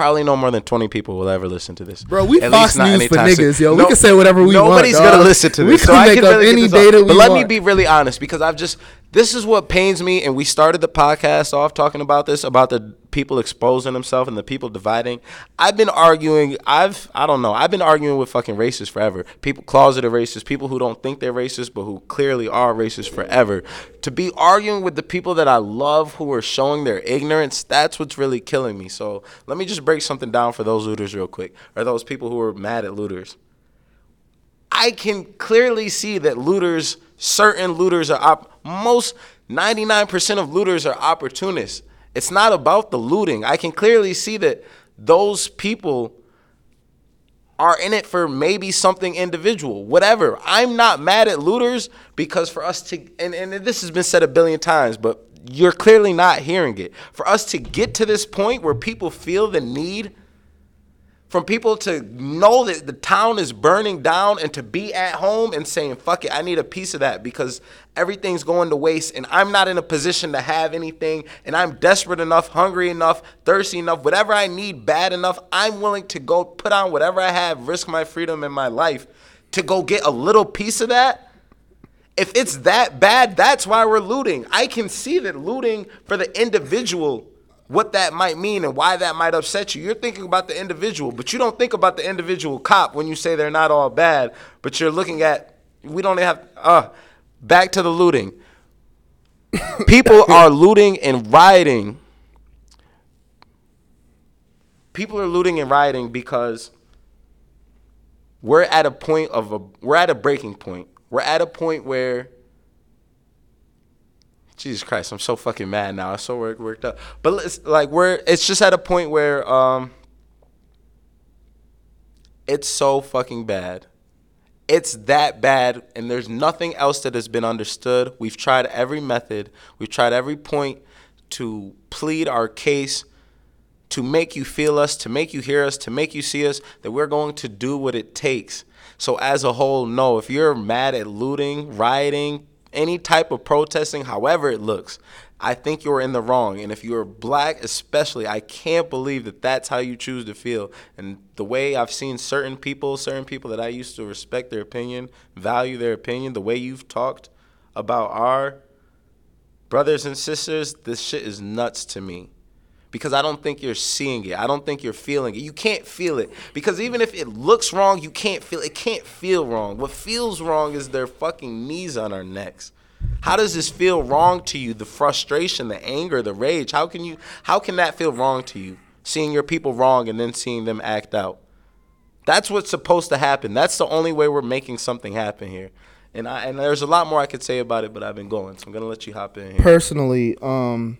probably no more than 20 people will ever listen to this. Bro, we At Fox not News for anytime soon. niggas, yo. We can say whatever we want, Nobody's gonna listen to this. We can so I make can up really any data we But let me be really honest, because I've just this is what pains me, and we started the podcast off talking about this about the people exposing themselves and the people dividing. I've been arguing. I've I don't know. I've been arguing with fucking racists forever. People closeted racists, people who don't think they're racist but who clearly are racist forever. To be arguing with the people that I love who are showing their ignorance, that's what's really killing me. So let me just break something down for those looters real quick, or those people who are mad at looters. I can clearly see that looters, certain looters are op- most 99% of looters are opportunists. It's not about the looting. I can clearly see that those people are in it for maybe something individual, whatever. I'm not mad at looters because for us to, and, and this has been said a billion times, but you're clearly not hearing it. For us to get to this point where people feel the need from people to know that the town is burning down and to be at home and saying, fuck it, I need a piece of that because everything's going to waste and I'm not in a position to have anything and I'm desperate enough, hungry enough, thirsty enough, whatever I need bad enough, I'm willing to go put on whatever I have, risk my freedom and my life to go get a little piece of that. If it's that bad, that's why we're looting. I can see that looting for the individual what that might mean and why that might upset you. You're thinking about the individual, but you don't think about the individual cop when you say they're not all bad, but you're looking at we don't have uh back to the looting. People are looting and rioting. People are looting and rioting because we're at a point of a we're at a breaking point. We're at a point where Jesus Christ, I'm so fucking mad now. I'm so worked, worked up. But it's like we're it's just at a point where um It's so fucking bad. It's that bad, and there's nothing else that has been understood. We've tried every method, we've tried every point to plead our case, to make you feel us, to make you hear us, to make you see us, that we're going to do what it takes. So, as a whole, no, if you're mad at looting, rioting, any type of protesting, however it looks, I think you're in the wrong. And if you're black, especially, I can't believe that that's how you choose to feel. And the way I've seen certain people, certain people that I used to respect their opinion, value their opinion, the way you've talked about our brothers and sisters, this shit is nuts to me. Because I don't think you're seeing it. I don't think you're feeling it. You can't feel it. Because even if it looks wrong, you can't feel it. Can't feel wrong. What feels wrong is their fucking knees on our necks. How does this feel wrong to you? The frustration, the anger, the rage. How can you how can that feel wrong to you? Seeing your people wrong and then seeing them act out. That's what's supposed to happen. That's the only way we're making something happen here. And I and there's a lot more I could say about it, but I've been going, so I'm gonna let you hop in here. Personally, um,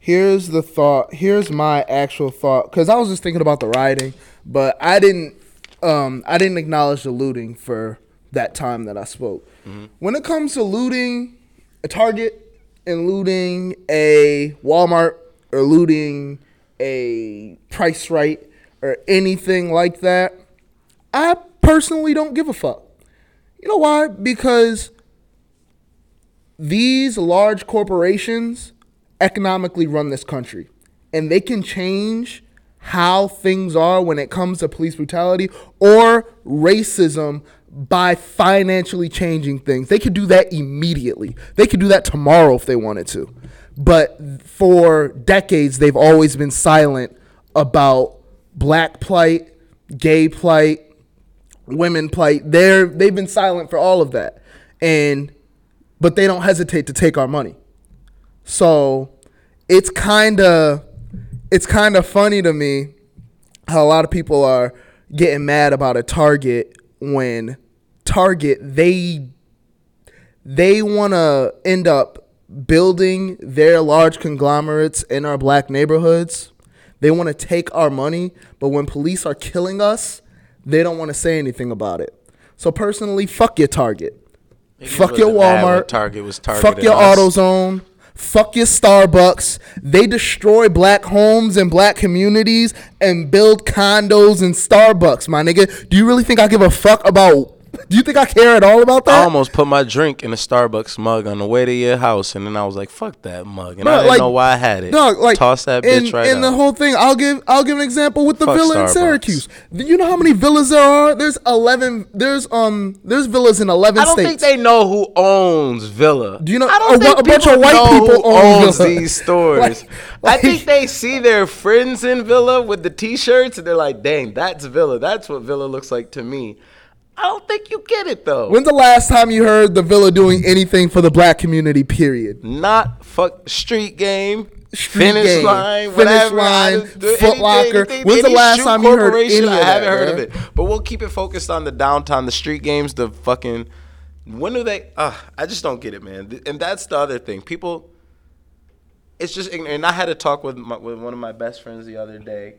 here's the thought. Here's my actual thought, because I was just thinking about the rioting, but I didn't. Um, I didn't acknowledge the looting for that time that I spoke. When it comes to looting a Target and looting a Walmart or looting a Price Rite or anything like that, I personally don't give a fuck. You know why? Because these large corporations economically run this country and they can change how things are when it comes to police brutality or racism by financially changing things. They could do that immediately. They could do that tomorrow if they wanted to. But for decades, they've always been silent about black plight, gay plight, women plight. They're they've been silent for all of that. And but they don't hesitate to take our money. So it's kind of it's kind of funny to me how a lot of people are getting mad about a Target when Target they they want to end up building their large conglomerates in our black neighborhoods. They want to take our money, but when police are killing us, they don't want to say anything about it. So personally, fuck your Target. Fuck your wasn't mad when Walmart. Target was Fuck targeting your us. AutoZone. Fuck your Starbucks. They destroy black homes and black communities and build condos and Starbucks, my nigga. Do you really think I give a fuck about? Do you think I care at all about that? I almost put my drink in a Starbucks mug on the way to your house, and then I was like, "Fuck that mug," and I didn't like, know why I had it. Dog, like toss that bitch right in the whole thing. I'll give I'll give an example with the Fuck villa in Syracuse. Do you know how many villas there are? There's eleven. There's um. There's villas in eleven I don't states. think they know who owns Villa. Do you know- I don't a- think a bunch of white people own owns Villa. these stores. Like- I think they see their friends in Villa with the T-shirts, and they're like, "Dang, that's Villa. That's what Villa looks like to me." I don't think you get it though. When's the last time you heard the villa doing anything for the black community? Period. Not fuck street game. Street finish game, line, Finish whatever. Line, just do Foot Locker. When's the last time you heard any I haven't heard of it. But we'll keep it focused on the downtown, the street games, the fucking. When do they? Uh, I just don't get it, man. And that's the other thing. People. It's just ignorant. And I had a talk with my, with one of my best friends the other day,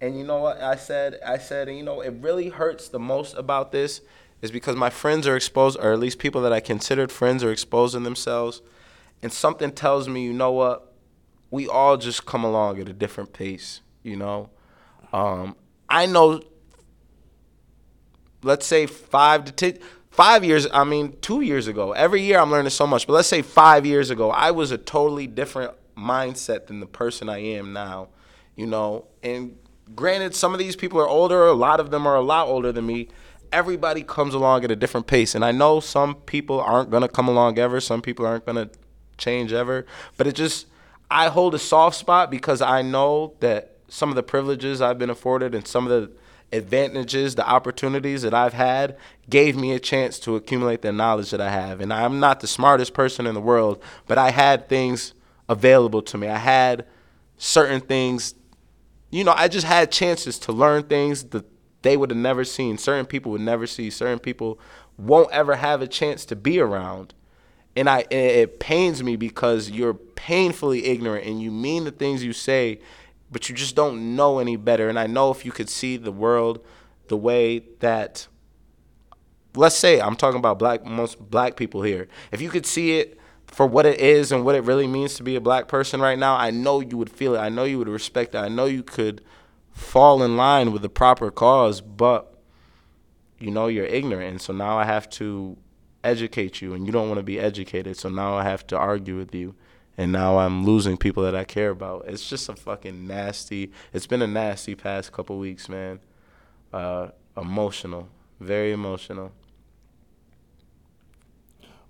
and you know what I said? I said, and you know, it really hurts the most about this is because my friends are exposed, or at least people that I considered friends are exposing themselves, and something tells me, you know what? We all just come along at a different pace, you know. Um, I know let's say five to ten, five years. I mean, two years ago. Every year I'm learning so much. But let's say five years ago, I was a totally different mindset than the person I am now. You know, and granted, some of these people are older. A lot of them are a lot older than me. Everybody comes along at a different pace, and I know some people aren't gonna come along ever. Some people aren't gonna change ever. But it just, I hold a soft spot because I know that some of the privileges I've been afforded and some of the advantages, the opportunities that I've had gave me a chance to accumulate the knowledge that I have. And I'm not the smartest person in the world, but I had things available to me. I had certain things, you know, I just had chances to learn things that they would have never seen. Certain people would never see. Certain people won't ever have a chance to be around. And I it pains me because you're painfully ignorant and you mean the things you say, but you just don't know any better. And I know if you could see the world the way that let's say I'm talking about black most black people here. If you could see it for what it is and what it really means to be a black person right now, I know you would feel it. I know you would respect it. I know you could fall in line with the proper cause, but you know you're ignorant and so now I have to educate you and you don't want to be educated. So now I have to argue with you. And now I'm losing people that I care about. It's just a fucking nasty. It's been a nasty past couple weeks, man. Uh, emotional, very emotional.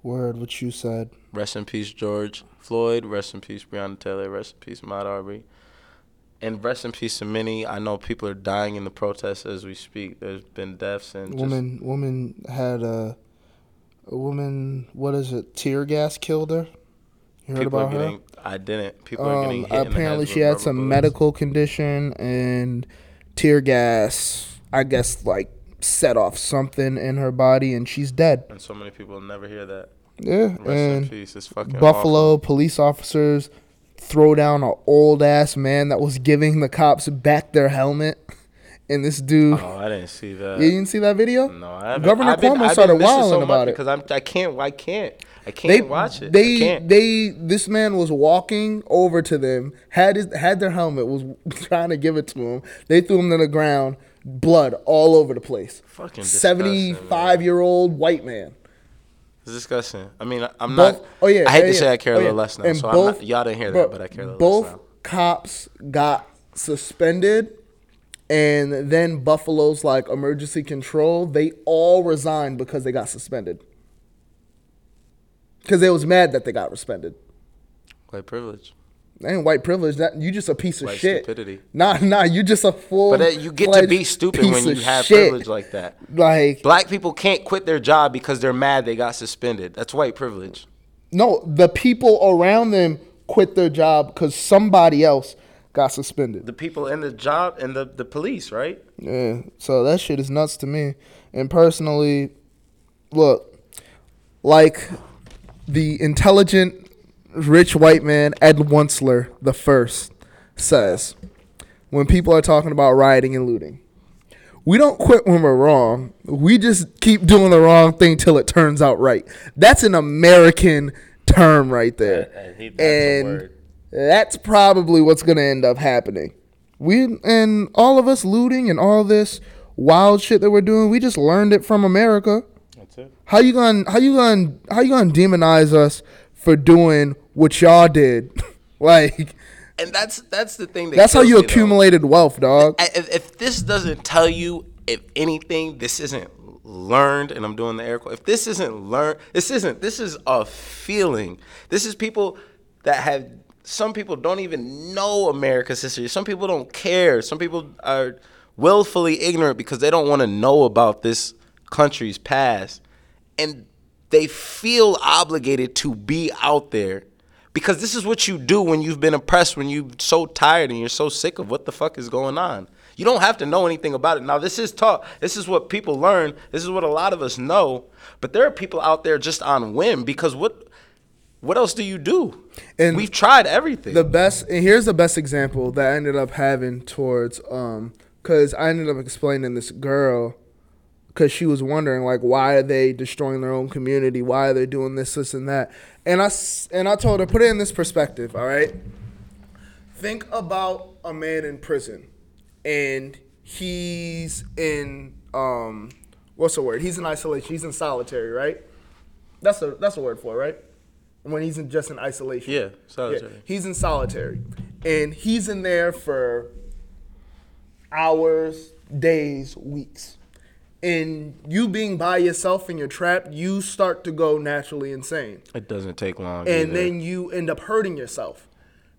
Word, what you said. Rest in peace, George Floyd. Rest in peace, Breonna Taylor. Rest in peace, Arbery. And rest in peace to many. I know people are dying in the protests as we speak. There's been deaths and woman. woman had a, a woman. What is it? Tear gas killed her. You heard people about are getting, her? I didn't. People are getting Um, hit apparently, she had some bullets. medical condition and tear gas. I guess like set off something in her body, and she's dead. And so many people never hear that. Yeah, Rest and peace. It's fucking Buffalo awful. police officers throw down an old ass man that was giving the cops back their helmet, and this dude. Oh, I didn't see that. you didn't see that video? No, I haven't. Governor I've been, Cuomo I've started been wilding so about it. because I'm. I can't. I can't. I can't They watch it. They can't. they this man was walking over to them, had his had their helmet, was trying to give it to him. They threw him to the ground, blood all over the place. Fucking seventy five year old white man. It's disgusting. I mean, I'm Both, not. oh yeah, I hate yeah, to say. I care Oh, a little yeah. less now. And so both- I'm not, y'all didn't hear that, but I care a little both less now. cops got suspended, and then Buffalo's like emergency control. They all resigned because they got suspended. Because they was mad that they got suspended. White privilege. Ain't white privilege. That you just a piece of White shit. stupidity. Nah, nah, you just a full. But that, you get to be stupid when you have shit. privilege like that. Like Black people can't quit their job because they're mad they got suspended. That's white privilege. no, the people around them quit their job because somebody else got suspended. The people in the job and the, the police, right? Yeah, so that shit is nuts to me. And personally, look, like the intelligent, rich white man Ed Wuncler the first says, when people are talking about rioting and looting, we don't quit when we're wrong. We just keep doing the wrong thing till it turns out right. That's an American term right there. I- I think that's a and that's probably what's going to end up happening. We and all of us looting and all this wild shit that we're doing, we just learned it from America. That's it. How you going to how you going to how you going to demonize us for doing what y'all did? like And that's that's the thing. That that's how you me, though. accumulated wealth, dog. If, if this doesn't tell you, if anything, this isn't learned, and I'm doing the air quote. If this isn't learned, this isn't. This is a feeling. This is people that have. Some people don't even know America's history. Some people don't care. Some people are willfully ignorant because they don't want to know about this country's past, and they feel obligated to be out there because this is what you do when you've been oppressed, when you're so tired and you're so sick of what the fuck is going on. You don't have to know anything about it. Now, this is taught. This is what people learn. This is what a lot of us know. But there are people out there just on whim because what what else do you do? And We've tried everything. The best and here's the best example that I ended up having towards um cuz I ended up explaining this girl cuz she was wondering like why are they destroying their own community? Why are they doing this this and that? And I and I told her put it in this perspective, all right? Think about a man in prison and he's in um what's the word? He's in isolation. He's in solitary, right? That's a that's a word for it, right? When he's in just in isolation. Yeah, solitary. He's in solitary. And he's in there for hours, days, weeks. And you being by yourself in your trap, you start to go naturally insane. it doesn't take long. And either. then you end up hurting yourself.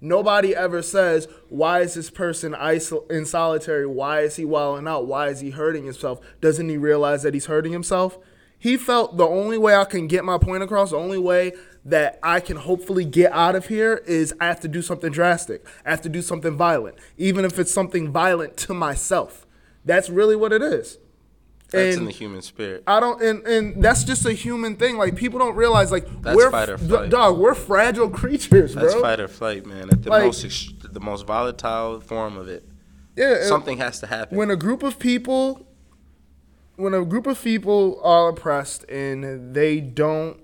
Nobody ever says, why is this person isol- in solitary? Why is he wilding out? Why is he hurting himself? Doesn't he realize that he's hurting himself? He felt the only way I can get my point across, the only way that I can hopefully get out of here is I have to do something drastic. I have to do something violent, even if it's something violent to myself. That's really what it is. That's in the human spirit. I don't, and, and that's just a human thing. Like people don't realize, like That's we're fight or flight. dog, we're fragile creatures, That's bro. fight or flight, man. At the Like- most ex- the most volatile form of it. Yeah, Something has to happen. when a group of people when a group of people are oppressed and they don't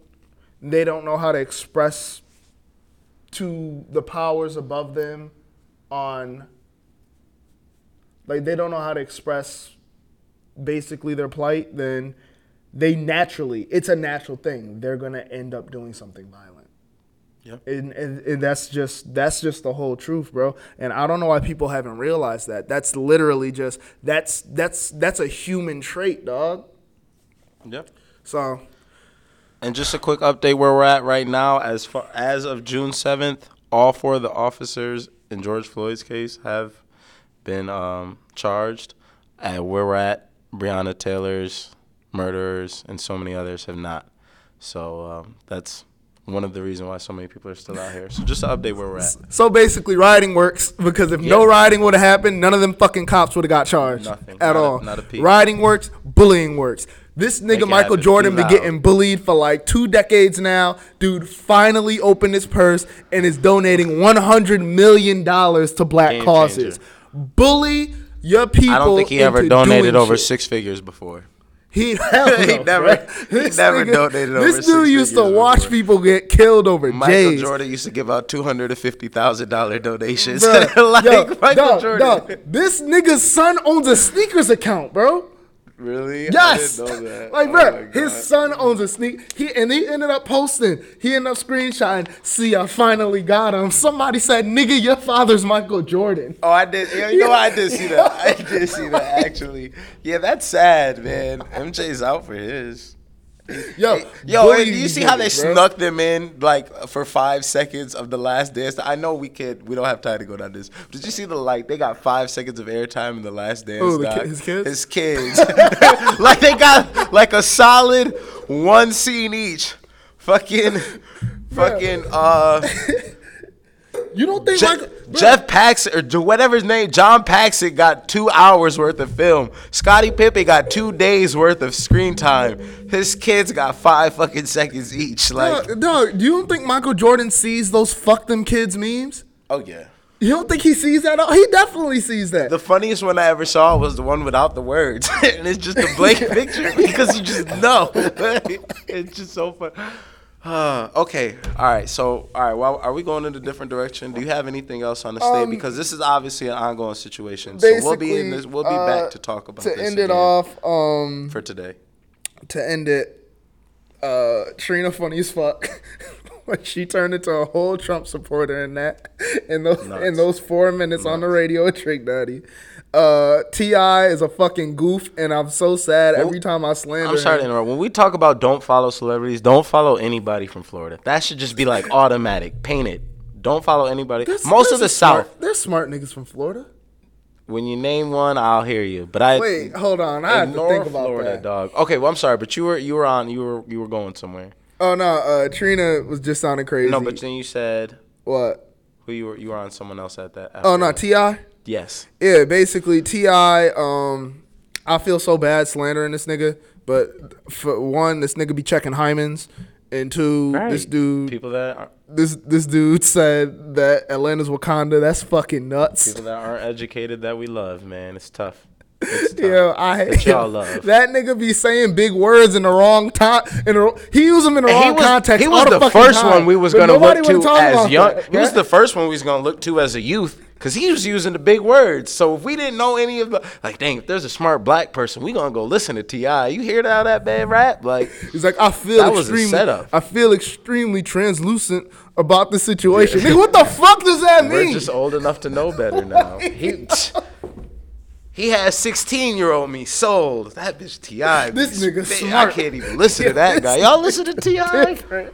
they don't know how to express to the powers above them on like they don't know how to express basically their plight, then they naturally it's a natural thing. They're gonna end up doing something violent. Yep. And, and, and that's just that's just the whole truth, bro. And I don't know why people haven't realized that. That's literally just that's that's that's a human trait, dog. Yep. So And just a quick update where we're at right now. As far as of June seventh, all four of the officers in George Floyd's case have been um, charged. And where we're at, Breonna Taylor's murderers and so many others have not. So um, that's one of the reasons why so many people are still out here. So just to update where we're at. so basically, rioting works because if no Yeah. rioting would have happened, none of them fucking cops would have got charged Nothing. at Not a- all. not a peep. Rioting works, bullying works. This nigga Michael. Jordan been getting bullied for like two decades now. Dude finally opened his purse and is donating one hundred million dollars to black Game causes. changer. Bully your people. I don't think he ever donated over shit. six figures before. He, hell He no, never- he never donated over This dude used to watch before. people get killed over Michael J's. Jordan used to give out two hundred and fifty thousand dollar donations. Bruh, like yo, Michael dog, Jordan. dog, this nigga's son owns a sneakers account, bro. Really? Yes. I didn't know that. Like, Oh bro, his son owns a sneak. He and he ended up posting. He ended up screenshotting. See, I finally got him. Somebody said, "Nigga, your father's Michael Jordan." Oh, I did. You know? I did see that. I did see that actually. Yeah, that's sad, man. MJ's out for his. Yo, Yo, and do you see how they bro. snuck them in like for five seconds of the last dance? I know we can't. We don't have time to go down this. Did you see the like? They got five seconds of airtime in the last dance. Who, the his kids? His kids. like they got like a solid one scene each. Fucking, fucking. Uh. You don't think Je- Michael, bro, Jeff Paxson or whatever his name, John Paxson got two hours worth of film. Scottie Pippen got two days worth of screen time. His kids got five fucking seconds each. Like, dog, dog, you don't think Michael Jordan sees those "fuck them kids" memes? oh yeah. You don't think he sees that? He definitely sees that. The funniest one I ever saw was the one without the words, and it's just a blank picture because you just know. it's just so fun. Uh, okay, all right. So, all right. Well, are we going in a different direction? Do you have anything else on the state? Um, because this is obviously an ongoing situation. So we'll be in this. We'll be uh, back to talk about to this end it off. Um, for today. to end it, uh, Trina funny as fuck. she turned into a whole Trump supporter in that in those in those four minutes on the radio with Trick Daddy. Uh, T.I is a fucking goof, and I'm so sad every time I slander. I'm sorry to interrupt. When we talk about don't follow celebrities, don't follow anybody from Florida. That should just be like automatic. Paint it. Don't follow anybody. There's- Most there's of the smart- South. There's smart niggas from Florida. When you name one, I'll hear you. But I Wait, hold on. I have to think about Florida, that. dog. Okay, well I'm sorry, but you were you were on you were you were going somewhere. Oh no, uh, Trina was just sounding crazy. No, but then you said what? who you were you were on someone else at that. Oh after no. T.I. Yes. Yeah, basically T.I. Um, I feel so bad slandering this nigga, but for one, this nigga be checking hymens, and two, this dude, People that are, this this dude said that Atlanta's Wakanda. That's fucking nuts. people that aren't educated that we love, man. It's tough. Yeah, I But y'all love. that nigga be saying big words in the wrong time. In the, he use them in the And wrong was, context. he was the, fucking first time. one we was But gonna look wanna as young. that, he was the first one we was gonna look to as a youth because he was using the big words. So if we didn't know any of the like, dang, if there's a smart black person, we gonna go listen to T.I. You hear that that bad rap? Like, He's like, I feel That was a extremely, setup. I feel extremely translucent about the situation. Nigga, what the fuck does that we're mean? just old enough to know better now. He. He has 16 year old me sold. That bitch T.I. This nigga smart. I can't even listen to that guy. Y'all listen to T.I?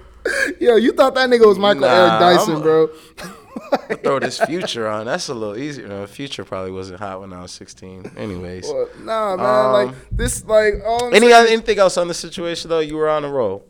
Yo, you thought that nigga was Michael Nah, Eric Dyson, I'm- bro. Throw this future on. That's a little easier. No, future probably wasn't hot when I was 16. Anyways. Well, nah, man. Um, like this, like all Any other, anything else on the situation though? You were on a roll.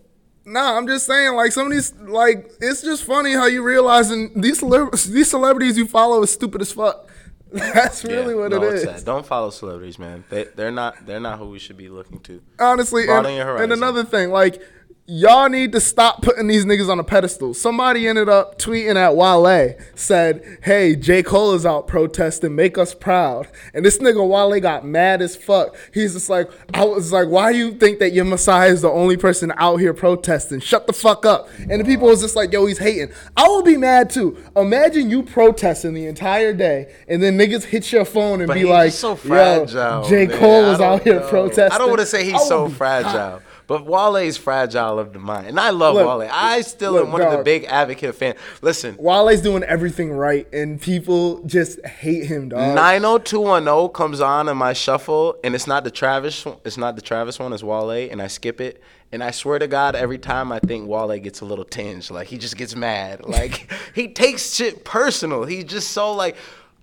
Nah, I'm just saying, like some of these, like it's just funny how you realizing these these celebrities you follow is stupid as fuck. That's really Yeah, what no, it's is. Don't follow celebrities, man. They they're not they're not who we should be looking to. Honestly, and, Broaden and another thing, like y'all need to stop putting these niggas on a pedestal. Somebody ended up tweeting at Wale, said, hey, J. Cole is out protesting, make us proud. And this nigga Wale got mad as fuck. He's just like, I was like, why you think that your Messiah is the only person out here protesting? Shut the fuck up. And the people was just like, yo, he's hating. I would be mad too. Imagine you protesting the entire day and then niggas hit your phone and But be like, so yo, fragile. J. Cole is out here know. protesting. I don't want to say he's so fragile, but Wale's fragile of the mind, and I love Look, Wale. I still look, am one of the big advocate fan. Listen, Wale's doing everything right, and people just hate him, dog. 90210 comes on in my shuffle, and it's not the Travis. It's not the Travis one. It's Wale, and I skip it. And I swear to God, every time I think Wale gets a little tinge, like he just gets mad, like he takes shit personal. He's just so like,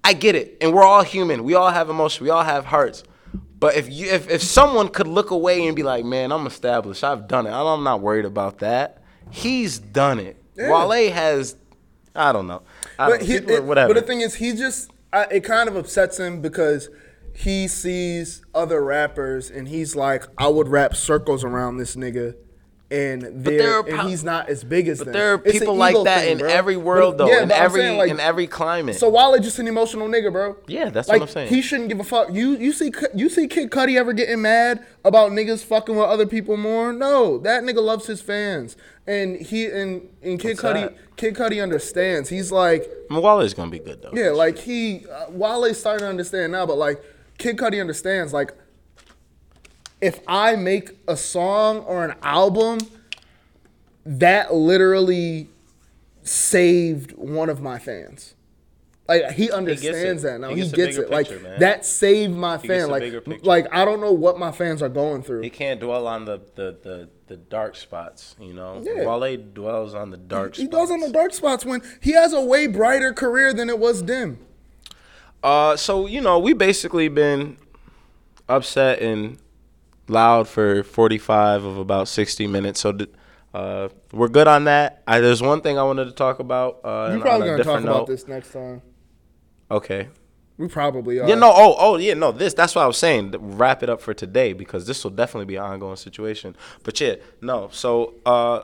I get it, and we're all human. We all have emotions. We all have hearts. But if you, if, if someone could look away and be like, man, I'm established. I've done it. I'm not worried about that. He's done it. Yeah. Wale has, I don't know. I but don't, he, it- whatever. But the thing is, he just I, it kind of upsets him because he sees other rappers and he's like, I would wrap circles around this nigga. And there are and he's not as big as But them. there are people like that thing, in bro. every world, though. yeah, in every saying, like, in every climate. So Wale just an emotional nigga, bro. Yeah, that's like, what I'm saying. He shouldn't give a fuck. You you see you see Kid Cudi ever getting mad about niggas fucking with other people more? No, that nigga loves his fans, and he and and Kid What's Cudi that? Kid Cudi understands. He's like, I mean, Wale's gonna be good though. yeah, like he uh, Wale's starting to understand now, but like Kid Cudi understands. Like, if I make a song or an album, that literally saved one of my fans. Like he understands it. that now. He He gets gets, a bigger it. Like man. that saved my gets fan. Like picture. like I don't know what my fans are going through. He can't dwell on the the, the, the dark spots, you know. Yeah. Wale dwells on the dark spots. He spots. goes on the dark spots when he has a way brighter career than it was dim. Uh, so you know, we basically been upset and loud for 45 of about 60 minutes. So uh, we're good on that. I, there's one thing I wanted to talk about. Uh, We're probably gonna talk different about note. this next time. Okay. We probably are. Yeah, no, oh, oh, yeah, no. This, that's what I was saying. Wrap it up for today because this will definitely be an ongoing situation. But yeah, no. So, uh,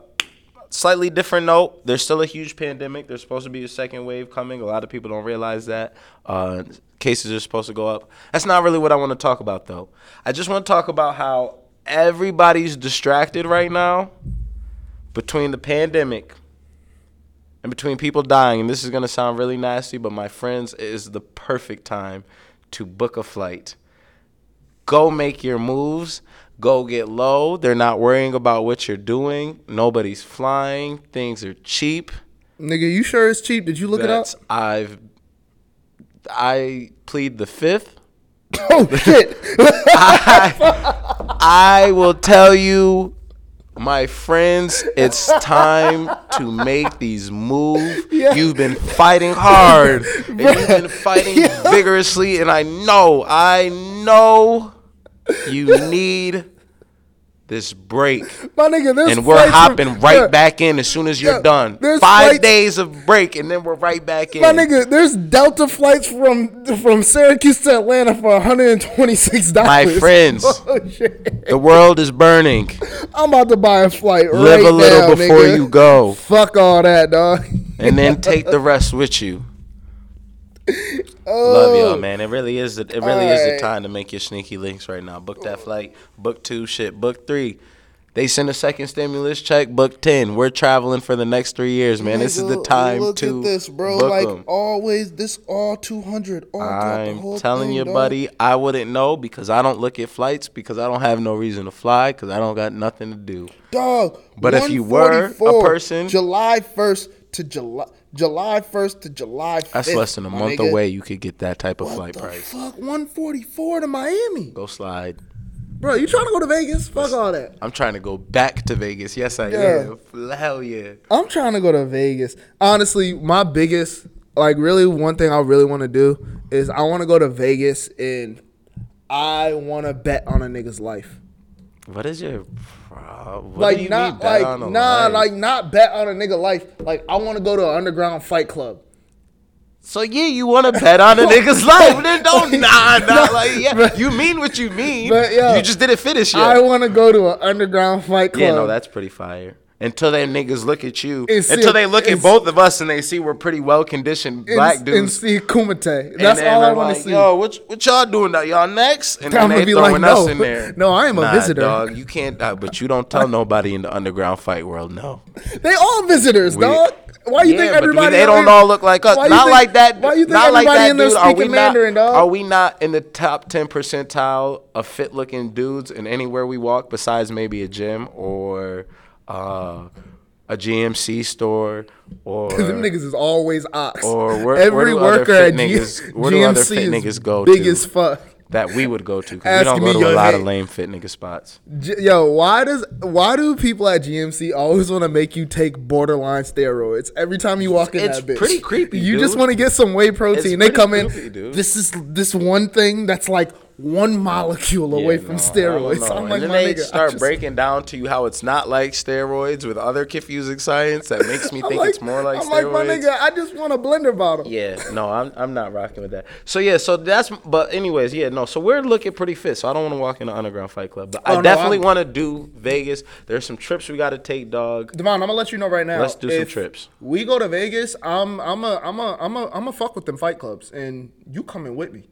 slightly different note. There's still a huge pandemic. There's supposed to be a second wave coming. A lot of people don't realize that. Uh, cases are supposed to go up. That's not really what I want to talk about, though. I just want to talk about how everybody's distracted right now between the pandemic and between people dying, and this is gonna sound really nasty, but my friends, it is the perfect time to book a flight. Go make your moves. Go get low. They're not worrying about what you're doing. Nobody's flying. Things are cheap. Nigga, you sure it's cheap? Did you look That's- it up? I've I plead the fifth. Oh shit! I, I will tell you, my friends, it's time to make these moves. Yeah. You've been fighting hard. and you've been fighting vigorously, and I know, I know you need this break. My nigga, there's And we're flights from- hopping right yeah, back in as soon as you're Yeah, done. there's Five flights- days of break, and then we're right back in. My nigga, there's Delta flights from from Syracuse to Atlanta for 126 dollars. My oh, friends. oh. The world is burning. I'm about to buy a flight Live right a little now, before nigga. you go. Fuck all that, dog. and then take the rest with you. Oh, Love y'all, oh. man. It really is. The, it really is the time to make your sneaky links right now. Book that flight. Book two. Shit. Book three. They send a second stimulus check. Book ten. We're traveling for the next three years, man. this is the time look to at this, bro. book like 'em. always, this all 200. All throughout the I'm telling thing, you, dog. buddy. I wouldn't know because I don't look at flights because I don't have no reason to fly because I don't got nothing to do. Dog. But if you were a person- July 1st to July July 1st to July 5th. That's less than a month nigga. away. You could get that type of What flight the price. fuck? 144 to Miami. Go slide. Bro, you trying to go to Vegas? Fuck all that. I'm trying to go back to Vegas. Yes, I Yeah. am. Hell yeah. I'm trying to go to Vegas. Honestly, my biggest, like, really, one thing I really want to do is I want to go to Vegas and I want to bet on a nigga's life. What is your Uh, what like not like on nah, life? like not bet on a nigga life. Like I want to go to an underground fight club. So yeah, you want to bet on a nigga's life, then don't nah nah like yeah, But- you mean what you mean. but, yo, you just didn't finish yet. I want to go to an underground fight club. yeah, no, that's pretty fire. Until them niggas look at you, And see- until they look at both of us and they see we're pretty well conditioned black dudes. and see Kumite. And That's then all I want like, to see. Yo, what, what y'all doing now? Y'all next? And I'm then they be throwing like, us no. in there. No, I am a visitor. dog. You can't, uh, but you don't tell nobody in the underground fight world, no. They all visitors, We- dog. Why you yeah, think everybody? they don't all look like us. Not think- like that. Why you think not like that in there dude. We not? Dog? Are we not in the top ten percentile of fit looking dudes in anywhere we walk besides maybe a gym or uh, a GNC store or Them niggas is always ox. Or where- where every do other worker fit at G- niggas- where do other GNC fit is niggas go big to? as fuck. that we would go to because we don't go to yo, a lot hey- of lame fit nigga spots. J- Yo, why does why do people at GNC always want to make you take borderline steroids every time you walk in It's that bitch? pretty creepy, You just want to get some whey protein. They pretty come in. dude. This is this one thing that's like one molecule away Yeah, from no, steroids. I'm like, and then my they nigga, start just- breaking down to you how it's not like steroids with other confusing science that makes me think like- it's more like steroids. I'm steroids. like, my nigga, I just want a blender bottle. Yeah, no, I'm I'm not rocking with that. So yeah, so that's but anyways, yeah, no. So we're looking pretty fit. So I don't want to walk in the underground fight club, but Oh, I no, definitely want to do Vegas. There's some trips we got to take, dog. Devon, I'm gonna let you know right now. Let's do some trips. We go to Vegas. I'm I'm a I'm a I'm a I'm a fuck with them fight clubs, and you coming with me.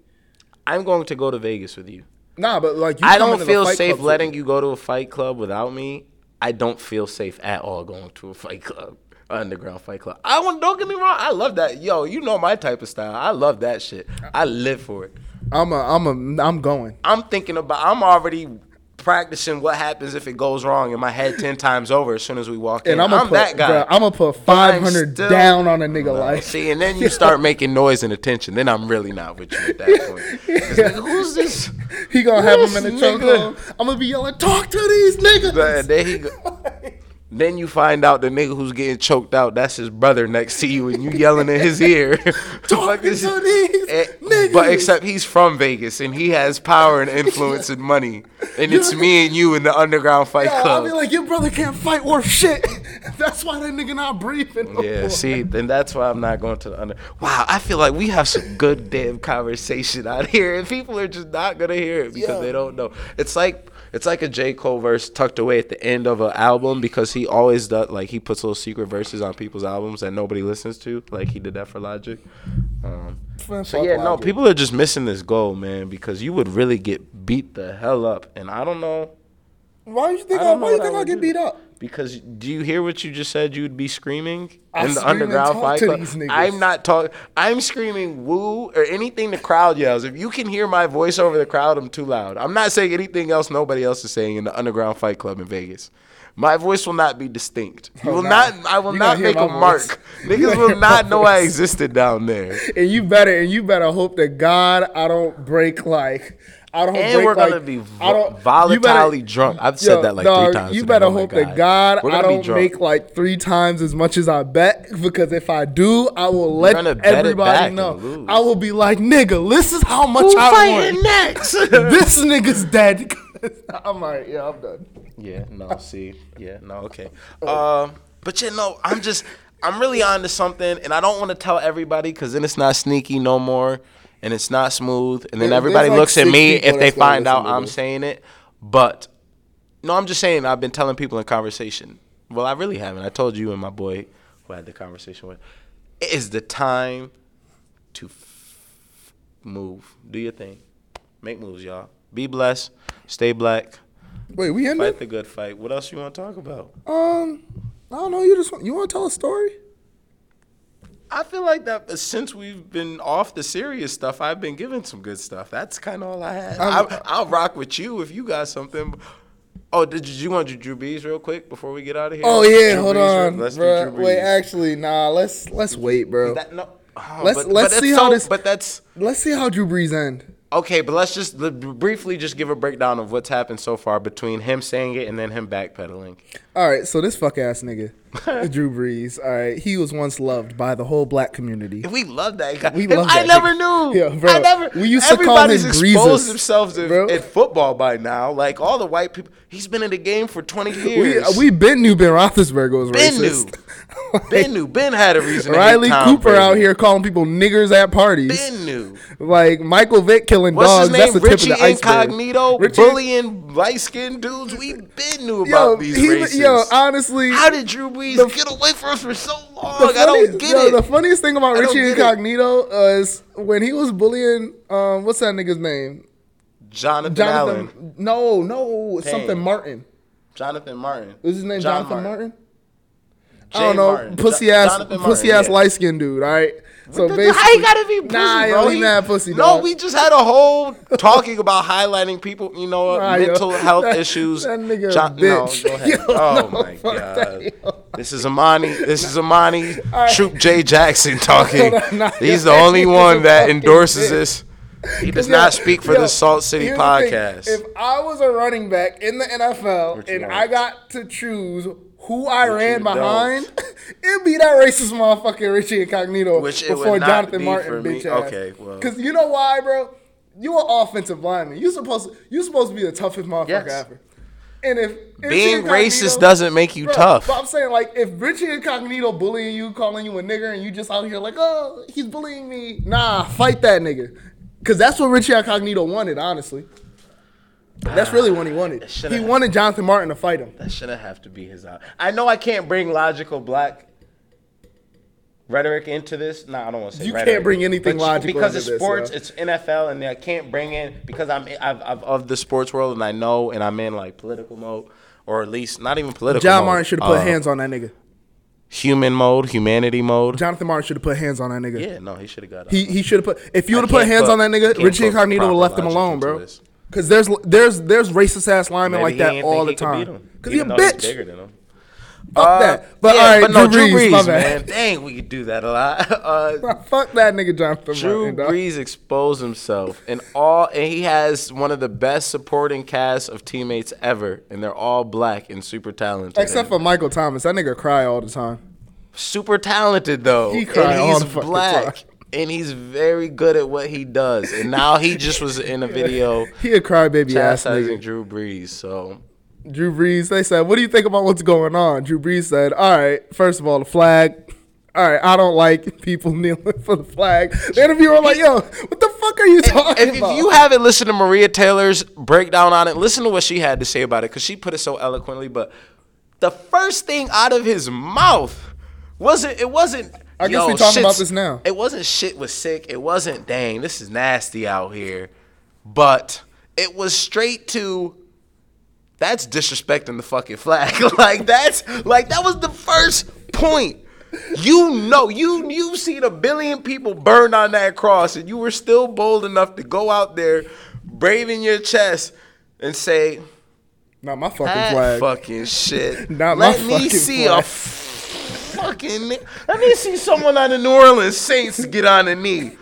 I'm going to go to Vegas with you. Nah, but like you I don't feel safe letting you go to a fight club without me. I don't feel safe at all going to a fight club, underground fight club. I want. Don't get me wrong. I love that. Yo, you know my type of style. I love that shit. I live for it. I'm a I'm a I'm going. I'm thinking about. I'm already practicing what happens if it goes wrong in my head ten times over as soon as we walk in. And I'm I'm, gonna put that guy. bruh, I'm gonna put 500 still- down on a nigga like. See, and then you start making noise and attention. Then I'm really not with you at that point. 'Cause nigga, Who's this? He gonna have him in the chokehold. I'm gonna be yelling, "Talk to these niggas." But then he go, then you find out the nigga who's getting choked out, that's his brother next to you, and you yelling in his ear. Talking to these eh, niggas. But except he's from Vegas and he has power and influence and money, and it's me and you in the underground fight club. I'll be like, your brother can't fight worth shit. That's why that nigga not breathing. no Yeah, more. see, then that's why I'm not going to the under. Wow, I feel like we have some good damn conversation out here, and people are just not gonna hear it because Yeah. they don't know. It's like it's like a J Cole verse tucked away at the end of an album because he always does like he puts little secret verses on people's albums that nobody listens to, like he did that for Logic. Um, so yeah, no, people are just missing this goal, man, because you would really get beat the hell up, and I don't know. Why do you think I I, why you I think I get do. beat up? Because do you hear what you just said? You'd be screaming I in the underground fight club. I'm not talking. I'm screaming woo or anything the crowd yells. If you can hear my voice over the crowd, I'm too loud. I'm not saying anything else nobody else is saying in the underground fight club in Vegas. My voice will not be distinct. You Oh, will nah. not. I will You not make a voice. mark. Niggas will not know I existed down there. And you better and you better hope that God I don't break like I don't And break we're gonna like, be I don't- you volatilely better- drunk. I've said Yo, that like dog, three times. You better Oh hope that God. God I don't make like three times as much as I bet because if I do, I will let gonna bet it back everybody know. I will be like, nigga, this is how much Who I fighting won. next? this nigga's dead. I'm like, yeah, I'm done. Yeah, no, see, yeah, no, okay. Um, but you know, I'm just, I'm really on to something, and I don't want to tell everybody because then it's not sneaky no more, and it's not smooth, and then There- everybody like looks at me if they find out I'm saying it. But no, I'm just saying I've been telling people in conversation. Well, I really haven't. I told you and my boy who I had the conversation with. It is the time to f- move. Do your thing. Make moves, y'all. Be blessed. Stay black. Wait, we ended. Fight the good fight. What else you want to talk about? Um, I don't know. You just want, you want to tell a story? I feel like that uh, since we've been off the serious stuff, I've been giving some good stuff. That's kind of all I had. I'm- I, I'll rock with you if you got something. Oh, did you, you want to do Drew Brees real quick before we get out of here? Oh yeah, Drew hold Brees, on, Let's bro. do Drew Wait, actually, nah. Let's let's wait, bro. That, no, oh, Let's- but, let's but see how so- this- But that's Let's see how Drew Brees end. okay. But let's just l- briefly just give a breakdown of what's happened so far between him saying it and then him backpedaling. All right, so this fuck ass nigga, Drew Brees. All right, he was once loved by the whole black community. We love that guy. We love I never knew. Yeah, bro. I never. We used to call him exposed Breezes, themselves bro. in football by now. Like all the white people. He's been in the game for twenty years. we we been knew Ben Roethlisberger was Ben racist. knew. ben knew. Ben had a reason. Riley Cooper Brady. out here calling people niggers at parties. Ben knew. Like Michael Vick killing What's dogs. That's the tip of the iceberg. Incognito, Richie- bullying light skinned dudes. We been knew Yo, about these he, racists. yo, honestly, How did Drew Brees the- get away from us for so long? the I don't get yo, it. The funniest thing about Richie. Incognito is when he was bullying. Um, what's that nigga's name? Jonathan, Allen, Jonathan. No, no, it's something Martin. Jonathan Martin. Was his name John Jonathan Martin? I don't know, Martin. pussy ass, Jonathan pussy Martin, ass yeah. light skinned dude. All right. So The- basically, how he gotta be pussy, nah, bro? yo, he mad pussy. No, dog. we just had a whole talking about highlighting people, you know, Nah, yo, mental health that- issues. that nigga a John- bitch. No, go ahead. Yo, oh no, my god, that, this is Amani. This is Amani right. Troop J Jackson talking. Nah, He's yo, the only one that endorses bitch. this. He does Yo, not speak for yo, the Salt City here's the thing. podcast. If I was a running back in the NFL and want? I got to choose who I What ran behind, it'd be that racist motherfucker Richie Incognito Which before Jonathan be Martin, bitch ass. Okay, well. Because you know why, bro? You an offensive lineman. You supposed to, you supposed to be the toughest motherfucker Yes. ever. And if if Being racist doesn't make you Bro, tough. But I'm saying, like, if Richie Incognito bullying you, calling you a nigger, and you just out here like, oh, he's bullying me. Nah, fight that nigga. Because that's what Richie Incognito wanted, honestly. That's really what he wanted. He wanted Jonathan Martin to fight him. That shouldn't have to be his out. I know I can't bring logical black rhetoric into this. No, I don't want to say You rhetoric. can't bring anything logical because it's this, sports. It's NFL, and I can't bring in because I'm I've, I've of the sports world, and I know, and I'm in like political mode, or at least not even political. John mode, Martin should have put uh, hands on that nigga. Human mode, humanity mode. Jonathan Martin should have put hands on that nigga. yeah, no, he should have got. He he should have put. If you would have put hands put- on that nigga, Richie Incognito would have left him alone, bro. this. Because there's there's there's racist ass linemen like that didn't all the think he could beat time. him, Because he a even he's bitch. bigger than him. Fuck Uh, that. But yeah, all right, but no, Drew Drew Brees, my Brees, man. Dang, we could do that a lot. Uh, Fuck that nigga Jonathan Drew Martin. dog. Brees exposed himself, and all, and he has one of the best supporting casts of teammates ever, and they're all black and super talented. Except for Michael Thomas. That nigga cry all the time. super talented though, He cry and all he's the fucking black, time. And he's very good at what he does. And now he just was in a video He a crybaby ass chastising nigga. Drew Brees. So Drew Brees, they said, What do you think about what's going on? Drew Brees said, All right, first of all, the flag. All right, I don't like people kneeling for the flag. The interviewer was like, Yo, what the fuck are you talking if, if about? you haven't listened to Maria Taylor's breakdown on it, listen to what she had to say about it because she put it so eloquently. But the first thing out of his mouth wasn't. It wasn't. I guess "Yo, we talking about this now. It wasn't shit was sick. It wasn't dang. This is nasty out here. But it was straight to. That's disrespecting the fucking flag. like that's like that was the first point. You know, you you've seen a billion people burned on that cross, and you were still bold enough to go out there, braving your chest, and say, Not my fucking "That flag. fucking shit." Not my Let me fucking see flag." a fucking. ni- Let me see someone on the New Orleans Saints get on a knee.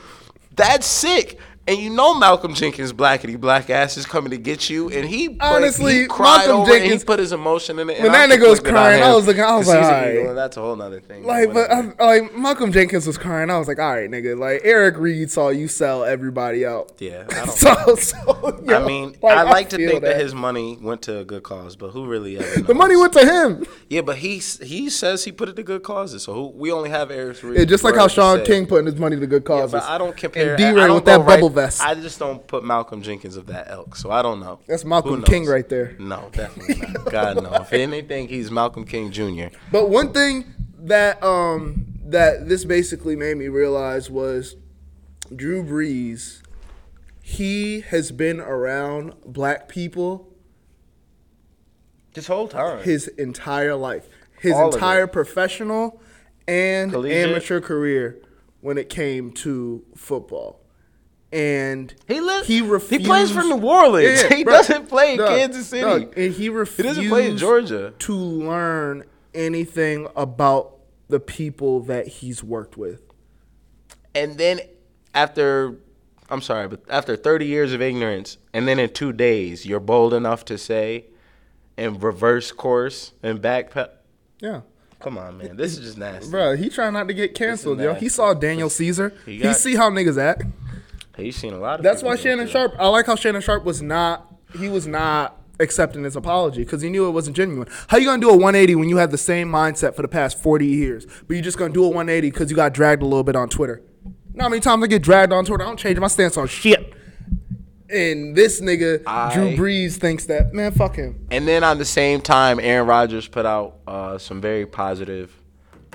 That's sick. And you know Malcolm Jenkins, blackity black ass, is coming to get you, and he like, Honestly, he cried Malcolm over Jenkins- he put his emotion in it. When and that nigga was crying, I was looking- I was like, he's a- alright. well, that's a whole nother thing. Like, but. I, uh, like Malcolm Jenkins was crying. I was like, all right, nigga. Like Eric Reid saw you sell everybody out. yeah, I don't. So, so yo, I mean, I like to think that. his money went to a good cause, but who really ever the money went to him. Yeah, but he he says he put it to good causes. So who, we only have Eric Reid. Yeah, just like how Shaun. King putting his money to good Yeah, causes. but I don't compare. And I- I D-Ray with that right- bubble vest. I just don't put Malcolm Jenkins of that elk, so I don't know. That's Malcolm? King right there. No, definitely not. God no. If anything, he's Malcolm King Jr. But one thing that um that this basically made me realize was Drew Brees. He has been around black people This whole time. his entire life, his All entire professional and Collegiate. amateur career when it came to football. And He lives. He He, plays for New Orleans. Yeah, yeah, he bro. doesn't play in Dog, Kansas City. dog, and he he refused. doesn't play in Georgia. to learn anything about the people that he's worked with. And then after, I'm sorry, but after 30 years of ignorance, and then in two days, you're bold enough to say, and reverse course and backpedal. Yeah. Come on, man. This is just nasty. Bro, he trying not to get canceled, yo. He saw Daniel Caesar. He He, see how niggas act. He's seen a lot of. That's why Shannon Sharpe. I like how Shannon Sharpe was not. He was not accepting his apology because he knew it wasn't genuine. How you gonna do a 180 when you have the same mindset for the past 40 years, but you're just gonna do a 180 because you got dragged a little bit on Twitter? How many times I get dragged on Twitter? I don't change my stance on shit. And this nigga I- Drew Brees thinks that man, fuck him. And then on the same time, Aaron Rodgers put out uh, some very positive,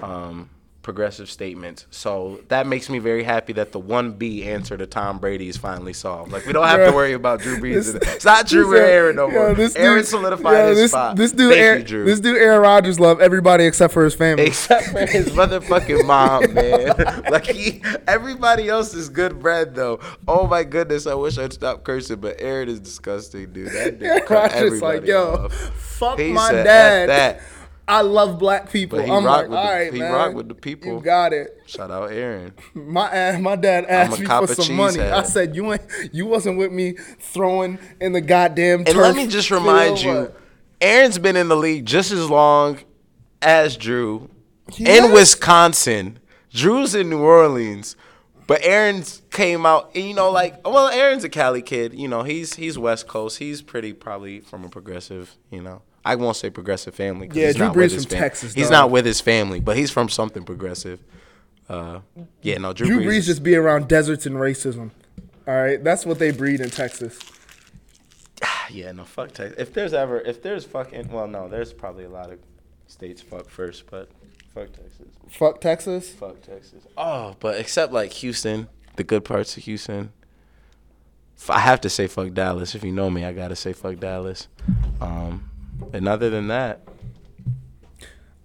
um, progressive statements. So that makes me very happy that the one B answer to Tom Brady is finally solved. Like we don't have to worry about Drew Brees. This- it's not Drew or Aaron no yo, more. this Aaron dude- solidified yo, his this, spot. This dude, Thank Aaron, you, Drew. this dude, Aaron Rodgers, love everybody except for his family. Except for his motherfucking mom, man. like he, everybody else is good bread though. Oh my goodness, I wish I'd stop cursing, but Aaron is disgusting, dude. That Aaron dude cut Rodgers like, yo, off. fuck He my said, dad. That." I love black people. But he I'm like, with all the- right, he man. rock with the people. You got it. Shout out Aaron. My my dad asked me for some money. head. I said you ain't you wasn't with me throwing in the goddamn. And let me just remind you, What? Aaron's been in the league just as long as Drew He in has? Wisconsin. Drew's in New Orleans. But Aaron's came out, and, you know, like well, Aaron's a Cali kid. You know, he's he's West Coast. He's pretty probably from a progressive. You know, I won't say progressive family. Yeah, he's Drew not with Brees his from fam- Texas, He's dog. not with his family, but he's from something progressive. Uh, yeah, no, Drew, Drew Brees. Brees just be around deserts and racism. All right, that's what they breed in Texas. Yeah, no, fuck Texas. If there's ever, if there's fucking, well, no, there's probably a lot of states fuck first, but fuck Texas. Fuck Texas. Fuck Texas. Oh, but except like Houston, the good parts of Houston. I have to say fuck Dallas. If you know me, I gotta say fuck Dallas. Um, and other than that,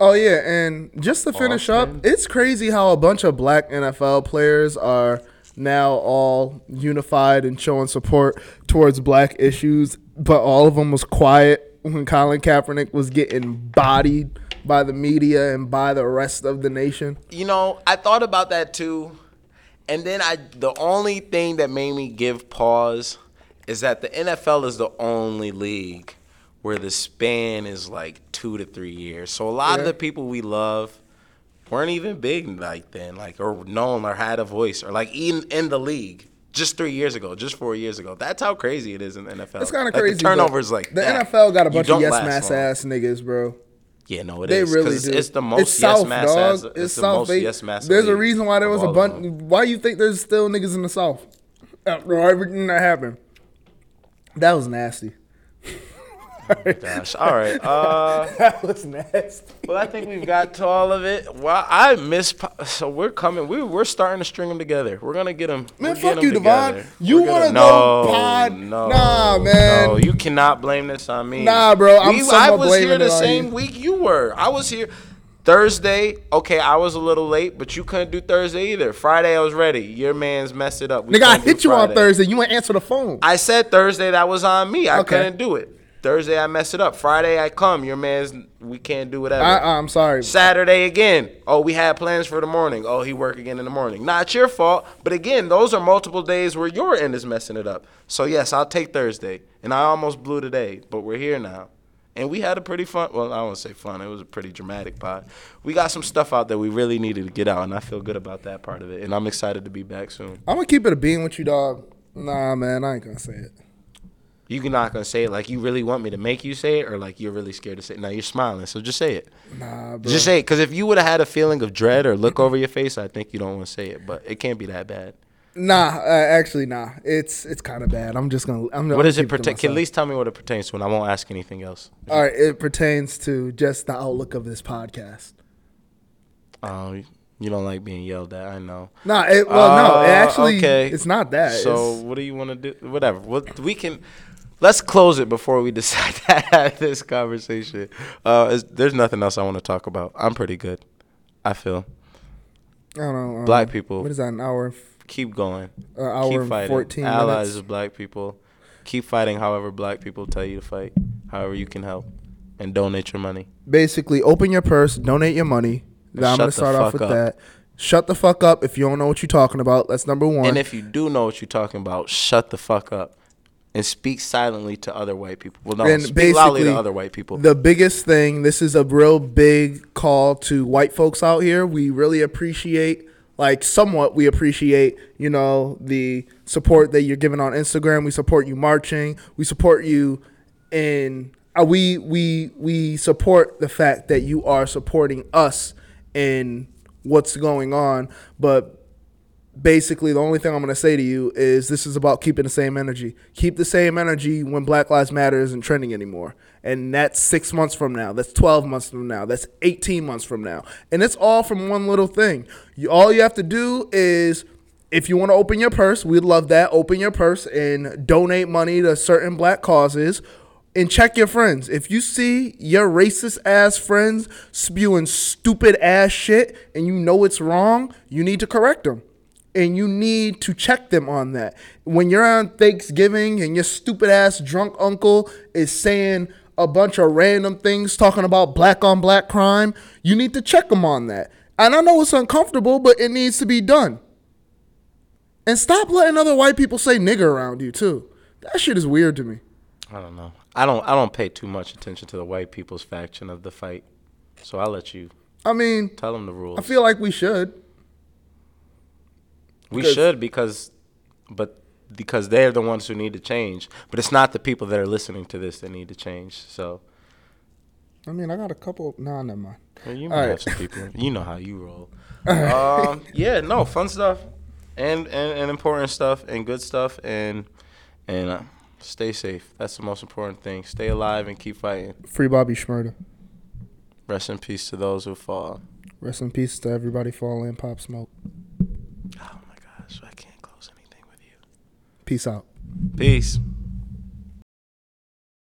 Oh yeah, and just to finish Austin. up, it's crazy how a bunch of black NFL players are now all unified and showing support towards black issues, but all of them was quiet when Colin Kaepernick was getting bodied by the media and by the rest of the nation. you know, I thought about that too, and then I the only thing that made me give pause is that the NFL is the only league where the span is like two to three years. So a lot of the people we love weren't even big like then, like or known or had a voice or like even in the league. Just three years ago, just four years ago. That's how crazy it is in the NFL. It's kind of Like, crazy. The turnovers like the that. NFL got a bunch of yes mass long. ass niggas, bro. Yeah, no, it They is, really do. It's the most it's yes South, mass dog. ass. It's, It's, the South. most They- yes mass. There's a reason why there was a bunch. Why you think there's still niggas in the South uh, after everything that happened? That was nasty. Gosh, all right. Uh, that was nasty. well, I think we've got to all of it. Well, I miss. po- So we're coming. We we're starting to string them together. We're gonna get them. Man, fuck you, Devon. You want to go pod- Nah, man. No, you cannot blame this on me. Nah, bro, I'm We- I was here the same you. week you were. I was here. Thursday, okay, I was a little late, but you couldn't do Thursday either. Friday, I was ready. Your man's messed it up. We Nigga, I hit you on Thursday. You ain't answer the phone. I said Thursday that was on me. I Okay. couldn't do it. Thursday I messed it up. Friday I come. Your man's we can't do whatever. I, I'm sorry. Saturday again. Oh, we had plans for the morning. Oh, he work again in the morning. Not your fault, but again, those are multiple days where your end is messing it up. So yes, I'll take Thursday. And I almost blew today, but we're here now. And we had a pretty fun. Well, I don't say fun. It was a pretty dramatic pod. We got some stuff out that we really needed to get out, and I feel good about that part of it. And I'm excited to be back soon. I'm gonna keep it a bean with you, dog. Nah, man, I ain't gonna say it. You not gonna say it like you really want me to make you say it, or like you're really scared to say it. Now you're smiling, so just say it. Nah, bro. Just say it, because if you would have had a feeling of dread or look over your face, I think you don't want to say it. But it can't be that bad. Nah, uh, actually, nah. It's it's kind of bad. I'm just gonna. I'm What does it pertain? Can at least tell me what it pertains to, and I won't ask anything else. All right, it pertains to just the outlook of this podcast. Um, you don't like being yelled at. I know. Nah, it, well, no, it Uh, actually, okay. it's not that. So It's- what do you want to do? Whatever. What we can. Let's close it before we decide to have this conversation. Uh, there's nothing else I want to talk about. I'm pretty good. I feel. I don't know. um, Black people. What is that? An hour? Keep going. Uh, hour Keep fighting. 14 Allies minutes. of black people. Keep fighting however black people tell you to fight. However you can help. And donate your money. Basically, open your purse, donate your money. Now, I'm gonna start off with up. that. Shut the fuck up if you don't know what you're talking about. That's number one. And if you do know what you're talking about, shut the fuck up. And speak silently to other white people. Well, no, And speak loudly to other white people. The biggest thing, this is a real big call to white folks out here. We really appreciate, like, somewhat, we appreciate, you know, the support that you're giving on Instagram. We support you marching. We support you in, uh, we, we, we support the fact that you are supporting us in what's going on. But basically the only thing I'm going to say to you is this is about keeping the same energy. Keep the same energy when Black Lives Matter isn't trending anymore. And that's six months from now. That's 12 months from now. That's 18 months from now. And it's all from one little thing. You, all you have to do is, if you want to open your purse, we'd love that. Open your purse and donate money to certain black causes. And check your friends. If you see your racist ass friends spewing stupid ass shit and you know it's wrong, you need to correct them and you need to check them on that. When you're on Thanksgiving and your stupid ass drunk uncle is saying a bunch of random things talking about black on black crime, you need to check them on that. And I know it's uncomfortable, but it needs to be done. And stop letting other white people say nigger around you too. That shit is weird to me. I don't know. I don't. I don't pay too much attention to the white people's faction of the fight. So I'll let you I mean, tell them the rules. I feel like we should. We because- should because, but because they're the ones who need to change. But it's not the people that are listening to this that need to change. So I mean, I got a couple. Nah, never mind. well, you All might right. have some people. You know how you roll. um, yeah. No fun stuff, and, and and important stuff, and good stuff, and and uh, stay safe. That's the most important thing. Stay alive and keep fighting. Free Bobby Shmurda. Rest in peace to those who fall. Rest in peace to everybody falling Pop Smoke. Oh my gosh, I can't close anything with you. Peace out. Peace.